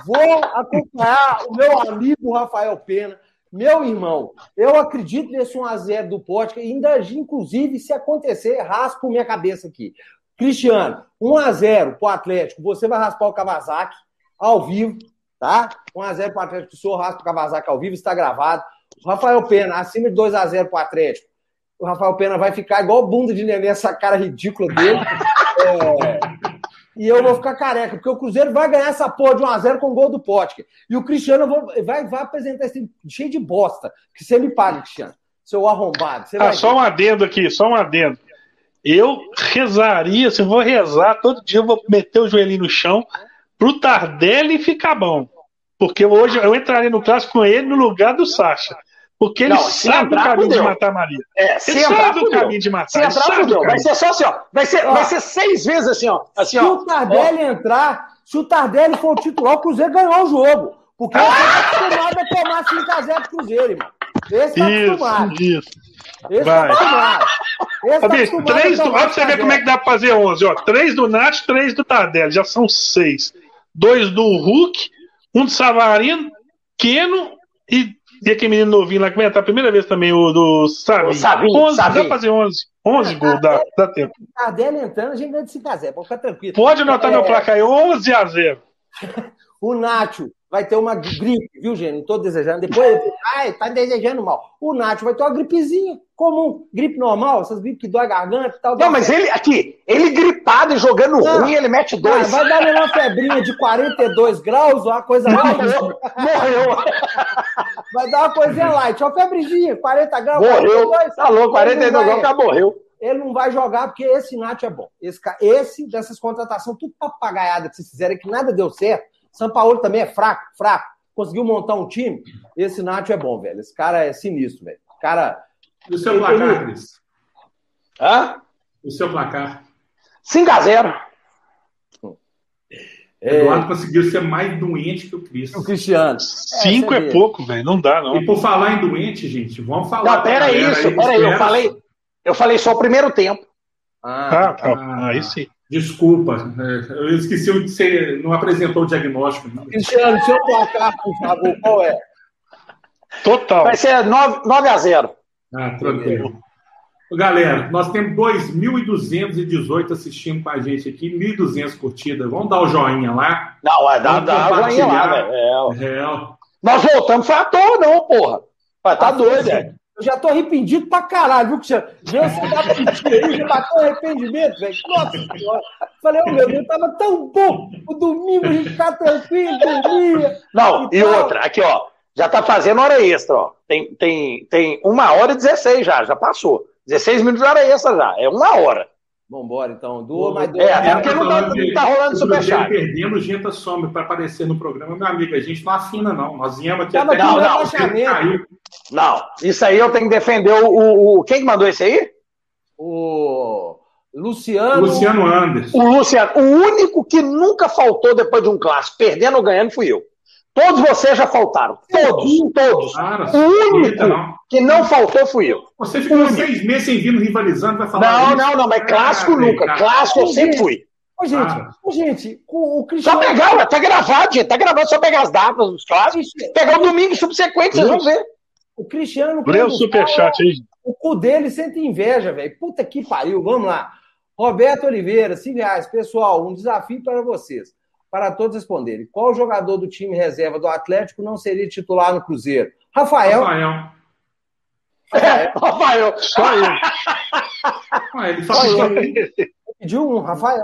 Vou acompanhar o meu amigo Rafael Pena, meu irmão. Eu acredito nesse 1x0 do Potker, ainda, inclusive, se acontecer, raspo minha cabeça aqui. Cristiano, 1x0 pro Atlético, você vai raspar o Kawasaki ao vivo, tá? 1x0 pro Atlético, o senhor raspa o Kawasaki ao vivo, está gravado. Rafael Pena, acima de 2x0 pro Atlético. O Rafael Pena vai ficar igual bunda de neném, essa cara ridícula dele. É, e eu vou ficar careca, porque o Cruzeiro vai ganhar essa porra de 1x0 com o gol do Potker. E o Cristiano vai, vai apresentar esse cheio de bosta. Que você me paga, Cristiano. Seu arrombado. Você Ah, só um adendo aqui, só um adendo. Eu rezaria, se eu vou rezar, todo dia eu vou meter o joelhinho no chão pro Tardelli ficar bom. Porque hoje eu entraria no clássico com ele no lugar do Sacha. Porque ele Não, se sabe o caminho de matar a Maria. É, se Ele entrar, sabe o fudeu. caminho de matar. Se entrar, sabe o fudeu. Vai ser só assim, ó. Vai ser, Ó. vai ser seis vezes assim, ó. Assim, Se ó. o Tardelli entrar, se o Tardelli for o titular, o Cruzeiro ganhou o jogo. Porque ele tá acostumado a tomar 5x0 pro Cruzeiro, irmão. Esse tá acostumado. Isso, isso. Esse Vai. tá acostumado. Esse Ó, tá bicho, acostumado três do. Olha pra você ver como é que dá pra fazer 11. Ó. Três do Nath, três do Tardelli. Já são seis. Dois do Hulk, um do Savarino, Keno e, e aquele menino novinho lá que vai entrar a primeira vez também, o do Savinho. O Savinho, 11, dá Savinho. pra fazer 11. 11 gols, dá, dá tempo. O Tardelli entrando, a gente ganha de 5x0. Pode ficar tranquilo. Pode anotar É, meu placar aí, 11 a 0. O Nacho vai ter uma gripe, viu, gente? Não tô desejando. Depois, ai, tá desejando mal. O Nacho vai ter uma gripezinha comum. Gripe normal, essas gripes que dói a garganta e tal. Não, mas ele, aqui, ele gripado e jogando Não. ruim, ele mete Ah, dois. vai dar uma febrinha de 42 graus, uma coisa light. Morreu. Morreu. Vai dar uma coisinha light. Uma febrezinha, 40 graus. Morreu. 42. Tá louco, Ele 42 não gols, vai- o cara morreu. Ele não vai jogar porque esse Nath é bom. Esse, esse dessas contratações, tudo papagaiada que vocês fizeram, que nada deu certo. São Paulo também é fraco, fraco. Conseguiu montar um time. Esse Nath é bom, velho. Esse cara é sinistro, velho. Cara, E o seu placar, Cris? Hã? O seu placar? 5x0. é, Eduardo conseguiu ser mais doente que o Cris. o Cristiano. 5 você é, vê. pouco, velho. Não dá, não. E por falar em doente, gente, vamos falar. Não, pera isso, pera aí. Eu falei, eu falei só o primeiro tempo. Ah, Ah, tá. ah. Aí sim. Desculpa, é, eu esqueci de você não apresentou o diagnóstico. né? Cristiano, seu placar, por favor, qual é? Total. Vai ser 9, 9x0. Ah, tranquilo. Galera, nós temos 2.218 assistindo com a gente aqui, 1.200 curtidas. Vamos dar o joinha lá. Não, vai dar, Vamos dá uma joinha lá, velho. É. É, Nós voltamos, foi à toa, não, porra. Vai, tá Ah, doido, velho. Eu já tô arrependido pra caralho, viu, Cristiano? Dá pedir aí, já bateu arrependimento, velho. Nossa senhora. Falei, ô meu Deus, tava tão bom. O domingo a gente ficar tranquilo, dormia. Não, e Então- outra, aqui, ó. Já tá fazendo hora extra, ó. Tem, tem, tem uma hora e 16 já, já passou. 16 minutos de hora extra já. É uma hora. Vambora, então. Duas mais duas. É, até porque não tá, de- não tá rolando superchat. perdendo, gente some para aparecer no programa. Meu amigo, a gente não afina, não. Nós viemos aqui Tava até aqui no Não, caiu. Não, isso aí eu tenho que defender o. o, o- quem que mandou isso aí? O Luciano. Luciano Anderson. O Luciano. O único que nunca faltou depois de um clássico, perdendo ou ganhando, fui eu. Todos vocês já faltaram. Todos, todos. Cara, O único não. que não faltou fui eu. Você ficou seis meses sem vir rivalizando, vai falar. Não, isso? não, não, mas clássico Ah, nunca. cara. Clássico eu sempre fui. Ô, gente, Ah. ô, gente, o, o Só Cristiano. pegar, ué, tá gravado, gente. Tá gravado, só pegar as datas dos clássicos. Pegar o domingo subsequente, vocês vão ver. O Cristiano. Lê o superchat aí. O cu dele sente inveja, velho. Puta que pariu. Vamos lá. Roberto Oliveira, 5 reais. Pessoal, um desafio para vocês. Para todos responderem. Qual jogador do time reserva do Atlético não seria titular no Cruzeiro? Rafael. Rafael. É, Rafael. Só eu. Ah, ele Só eu. Pediu um, Rafael.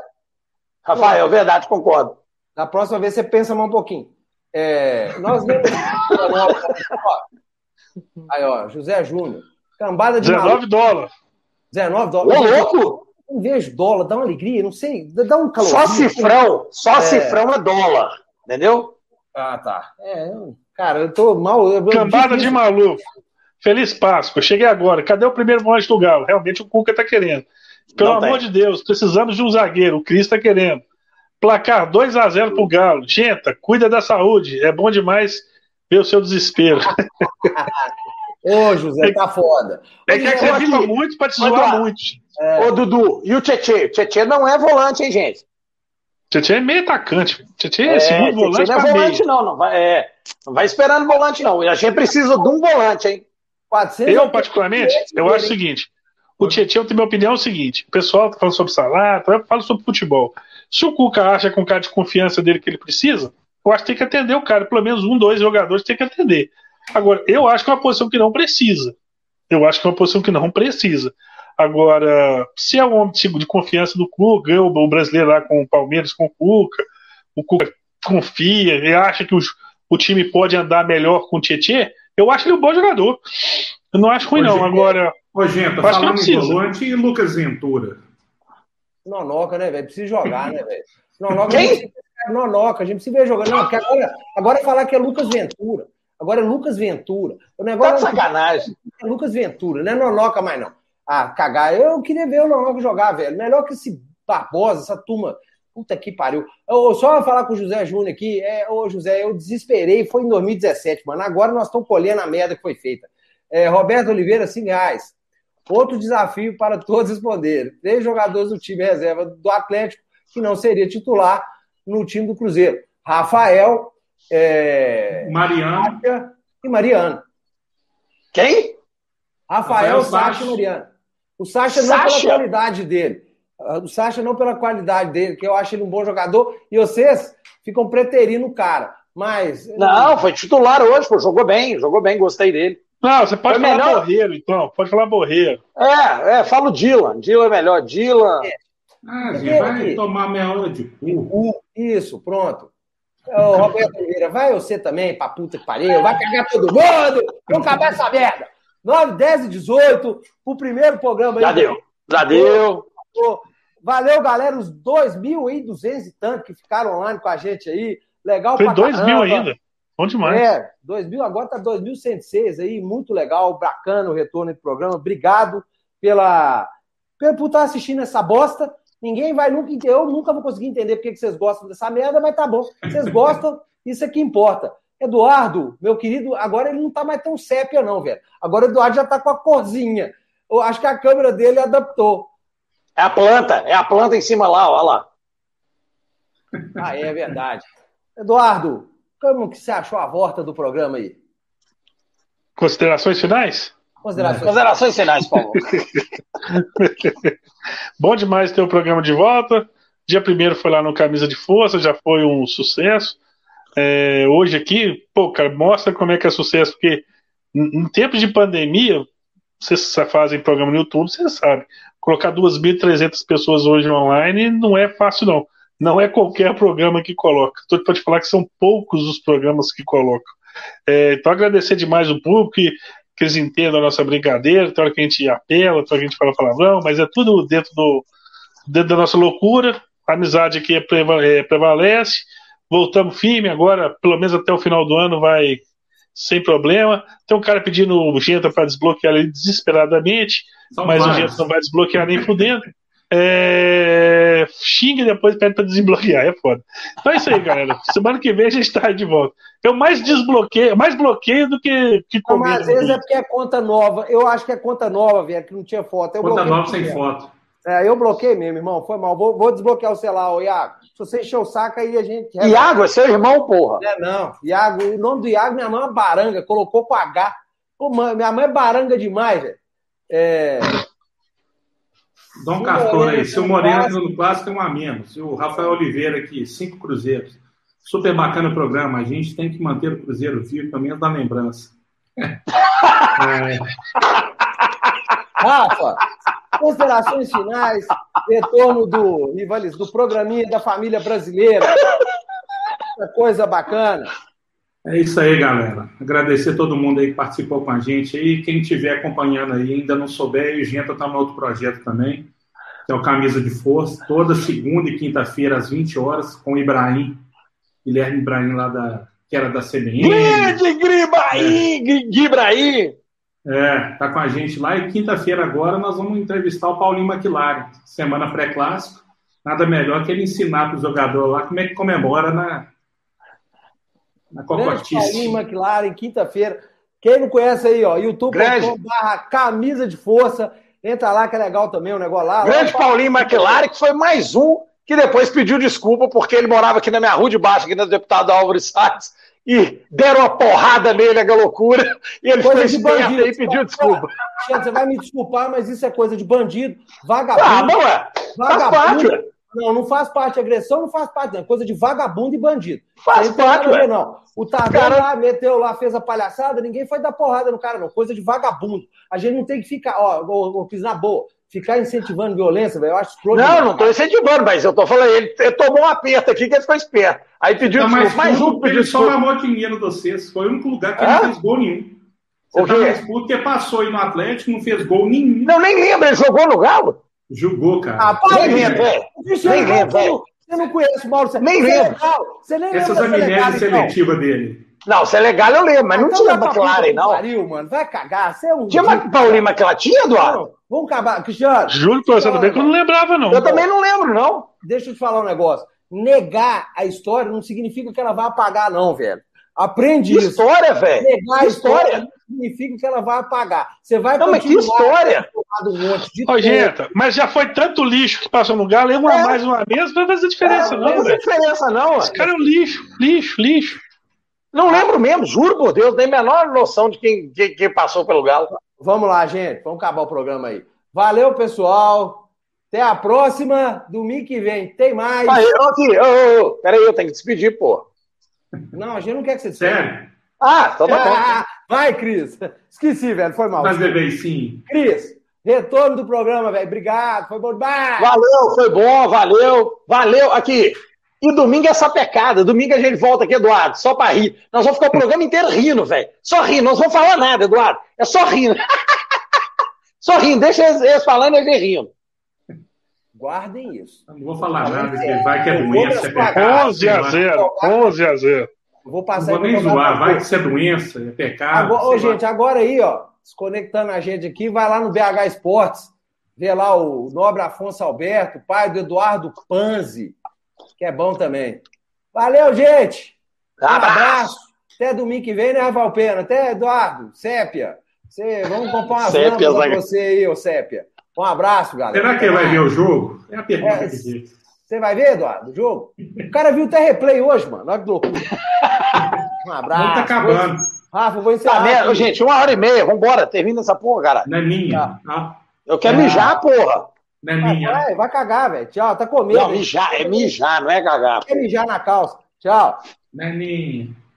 Rafael, verdade, concordo. Na próxima vez você pensa mais um pouquinho. É, nós Aí, ó, José Júnior. Cambada de 19 dólares. 19 Ô, dólares. louco! Não vejo dólar, dá uma alegria, não sei, dá um calor. Só cifrão. Só É. cifrão é dólar. Entendeu? Ah, tá. É, cara, eu tô mal. Eu, Cambada de maluco. Feliz Páscoa. Cheguei agora. Cadê o primeiro volante do Galo? Realmente o Cuca tá querendo. Pelo Não tem. amor de Deus, precisamos de um zagueiro. O Cris tá querendo. Placar 2x0 pro Galo. Genta, cuida da saúde. É bom demais ver o seu desespero. Ô, José, tá foda. É que você viva muito pra te zoar muito. É. Ô, Dudu, e o Tietê? Tietê não é volante, hein, gente? Tietê é meio atacante. Tietê é, é segundo volante. Não é volante, meio. não. Não vai, é, não vai esperando volante, não. A gente precisa de um volante, hein? Eu, particularmente, eu acho o seguinte: o Tietchan, eu tenho minha opinião é o seguinte: o pessoal tá falando sobre salário, eu falo sobre futebol. Se o Cuca acha com o cara de confiança dele que ele precisa, eu acho que tem que atender o cara. Pelo menos um, dois jogadores tem que atender. Agora, eu acho que é uma posição que não precisa. Eu acho que é uma posição que não precisa. Agora, se é um homem de confiança do Cuca, eu, o brasileiro lá com o Palmeiras, com o Cuca, o Cuca confia e acha que o, o time pode andar melhor com o Tietchan, eu acho ele um bom jogador. Eu não acho ruim, não. Agora. Ô, gente, falando em volante e Lucas Ventura. Nonoca, né, velho? Precisa jogar, né, velho? Nonoca, Quem? Nonoca, a gente precisa ver jogando. Não, porque agora, agora falar que é Lucas Ventura. Agora é Lucas Ventura. O negócio tá sacanagem. É Lucas Ventura, não é Nonoca mais, não. Ah, cagar. Eu queria ver o Nonoca jogar, velho. Melhor que esse Barbosa, essa turma. Puta que pariu. Eu, só falar com o José Júnior aqui. É, ô, José, eu desesperei. Foi em 2017, mano. Agora nós estamos colhendo a merda que foi feita. É, Roberto Oliveira, 5 reais. Outro desafio para todos responderem. Três jogadores do time reserva do Atlético que não seria titular no time do Cruzeiro. Rafael, é... Mariano e Mariano. Quem? Rafael, Rafael Sacha e Mariano. O Sacha não Sacha? pela qualidade dele. O Sacha não pela qualidade dele, que eu acho ele um bom jogador. E vocês ficam preterindo o cara. Mas. Não, foi titular hoje, pô, jogou bem, jogou bem, gostei dele. Não, você pode Foi falar melhor... Borreiro, então. Pode falar Borreiro. É, é, fala o Dylan. Dylan é melhor. Dylan. É. Ah, gente, vai aqui. tomar meia hora de cu. Isso, pronto. Ô, Roberto Oliveira, vai você também pra puta que pariu. Vai cagar todo mundo. Vamos acabar essa merda. 9, 10 e 18, o primeiro programa aí. Já deu. Já deu. Valeu, galera, os 2.200 e tanto que ficaram online com a gente aí. Legal Foi pra 2 mil ainda. Bom demais. É, 2000, agora tá 2106 aí, muito legal, bacana o retorno do programa. Obrigado pela, pela por estar assistindo essa bosta. Ninguém vai nunca eu nunca vou conseguir entender porque que vocês gostam dessa merda, mas tá bom. Vocês gostam, isso é que importa. Eduardo, meu querido, agora ele não tá mais tão sépia não, velho. Agora o Eduardo já tá com a corzinha. Eu acho que a câmera dele adaptou. É a planta, é a planta em cima lá, olha lá. Ah, é verdade. Eduardo, como que você achou a volta do programa aí? Considerações finais? Considerações, Considerações finais, por favor. Bom demais ter o programa de volta. Dia primeiro foi lá no Camisa de Força, já foi um sucesso. É, hoje aqui, pô, cara, mostra como é que é sucesso, porque em tempos de pandemia, vocês fazem programa no YouTube, vocês sabem. Colocar 2.300 pessoas hoje online não é fácil, não. Não é qualquer programa que coloca. Estou pode falar que são poucos os programas que colocam. É, então, agradecer demais o público, que, que eles entendam a nossa brincadeira, tem hora que a gente apela, tem hora que a gente fala palavrão, mas é tudo dentro, do, dentro da nossa loucura. A amizade aqui é, é, prevalece. Voltamos firme agora, pelo menos até o final do ano, vai sem problema. Tem um cara pedindo urgente para desbloquear ele desesperadamente, São mas vários. o Genta não vai desbloquear nem por dentro. É... Xinga e depois pede pra desbloquear, é foda. Então é isso aí, galera. Semana que vem a gente tá de volta. Eu mais desbloqueio, mais bloqueio do que, que Não, mas às vezes é porque é conta nova. Eu acho que é conta nova, velho, que não tinha foto. Eu conta nova sem foto. É, eu bloqueei mesmo, irmão. Foi mal. Vou, vou desbloquear o celular, ô Iago. Se você encher o saco, aí a gente. Iago, é seu irmão, porra. É, não. Iago, o nome do Iago, minha mãe é Baranga, colocou com H. Pô, minha mãe é baranga demais, velho. É. Dá um cartão aí. Se o Moreno no clássico é um a menos. Se o Rafael Oliveira aqui, cinco cruzeiros. Super bacana o programa. A gente tem que manter o Cruzeiro vivo, pelo menos da lembrança. é. Rafa, considerações finais, retorno do Rivalis, do programinha da família brasileira. Coisa bacana. É isso aí, galera. Agradecer todo mundo aí que participou com a gente aí. Quem estiver acompanhando aí, ainda não souber, o Genta está no outro projeto também, que é o Camisa de Força, toda segunda e quinta-feira, às 20 horas, com o Ibrahim, Guilherme Ibrahim, lá da, que era da CBN. Grande Gribaim, é. Ibrahim! É, tá com a gente lá. E quinta-feira agora nós vamos entrevistar o Paulinho McLaren, semana pré-clássico. Nada melhor que ele ensinar para o jogador lá como é que comemora na, na Cocotice. Paulinho McLaren, quinta-feira. Quem não conhece aí, ó, Grande. youtube.com/barra camisa de força. Entra lá que é legal também o negócio lá. Grande Lá, Paulinho McLaren, que foi mais um que depois pediu desculpa porque ele morava aqui na minha rua de baixo, aqui na deputada Álvaro Salles, e deram uma porrada nele, a loucura, e ele Coisa foi de bandido. e pediu desculpa. Você vai me desculpar, mas isso é coisa de bandido, Ah, vagabundo. não é? Parte, ué. Não, não faz parte. Agressão não faz parte, não. É coisa de vagabundo e bandido. Faz não parte, ué. não. O Tadeu Cara- lá meteu lá, fez a palhaçada, ninguém foi dar porrada no cara, não. Coisa de vagabundo. A gente não tem que ficar, ó, ô, Cris, na boa, ficar incentivando violência, velho. Eu acho Não, demais. não estou incentivando, mas eu estou falando, ele, ele tomou um aperto aqui que ele ficou esperto. Aí pediu Tá mais desculpa, mais um pediu ele só mamou dinheiro de vocês. Foi o único lugar que ele não fez gol nenhum. Você O tá mais puto porque passou aí no Atlético, não fez gol nenhum. Não, nem lembra, ele jogou no Galo? Jogou, cara. Ah, para, Nem velho. lembra, velho. Cristiano Nem Ronaldo, lembra, você não- conhece o Mauro César. Nem é legal. Você nem Essas lembra da amnésias seletivas dele. Não, se é legal eu lembro, mas não Então tinha McLaren, não. Pariu, mano. Vai cagar. Você é um. Tinha uma Paulinho McLaren, tinha, Eduardo? Não, Vamos acabar. Cristiano, Juro pra você também que eu não lembrava, não. Eu também não lembro, não. deixa eu te falar um negócio. Negar a história não significa que ela vai apagar, não, velho. Aprende Que isso. história, velho. Negar a Que história história. não significa que ela vai apagar. Você vai Não, mas que história. um monte de Ô, gente, mas já foi tanto lixo que passou no Galo, uma É. mais, uma a menos, não vai fazer diferença, É, não, Não tem velho. diferença, não. Esse cara é um lixo, lixo, lixo. Não lembro mesmo, juro por Deus, nem a menor noção de quem, quem, quem passou pelo Galo. Vamos lá, gente. Vamos acabar o programa aí. Valeu, pessoal. Até a próxima. Domingo que vem tem mais. Aqui, peraí, eu tenho que despedir, pô. Não, a gente não quer que você despeça. Sério? Ah, então tá bom. Ah, vai, Cris. Esqueci, velho. Foi mal. Mas levei sim. Cris, retorno do programa, velho. Obrigado. Foi bom demais. Valeu, foi bom, valeu, valeu. Aqui. E domingo é só pecada. Domingo a gente volta aqui, Eduardo, só pra rir. Nós vamos ficar o programa inteiro rindo, velho. Só rindo, nós vamos falar nada, Eduardo. É só rindo. só rindo, deixa eles, eles falando e a gente rindo. Guardem isso. Eu Não vou falar nada, que vai que é vou doença, é me pecado. 11 a sei lá. 0, 11 a 0. Eu vou Não passar vou aí nem zoar, vai que isso é doença, é pecado. Agora, ô, gente, agora aí, ó, desconectando a gente aqui, vai lá no BH Esportes, vê lá o Nobre Afonso Alberto, pai do Eduardo Panzi, que é bom também. Valeu, gente! Um Abraço. abraço! Até domingo que vem, né, Raval Pena? Até, Eduardo, Sépia. Você, vamos comprar umas Sépia, pra você aí, ô Sépia. Um abraço, galera. Será que ele vai ver o jogo? É a pergunta É, que. Você vai ver, Eduardo, o jogo? O cara viu até replay hoje, mano. Olha que loucura. Um Não abraço. tá acabando. Rafa, vou Tá encerrar. aqui. gente, uma hora e meia, vambora, termina essa porra, cara. Não é minha. Tá. tá? Eu quero Ah. mijar, porra. Não é Vai, minha. vai, vai cagar, velho. Tchau, tá com medo. Não, mijar, é mijar, não é cagar. Quer mijar na calça. Tchau. Não é minha.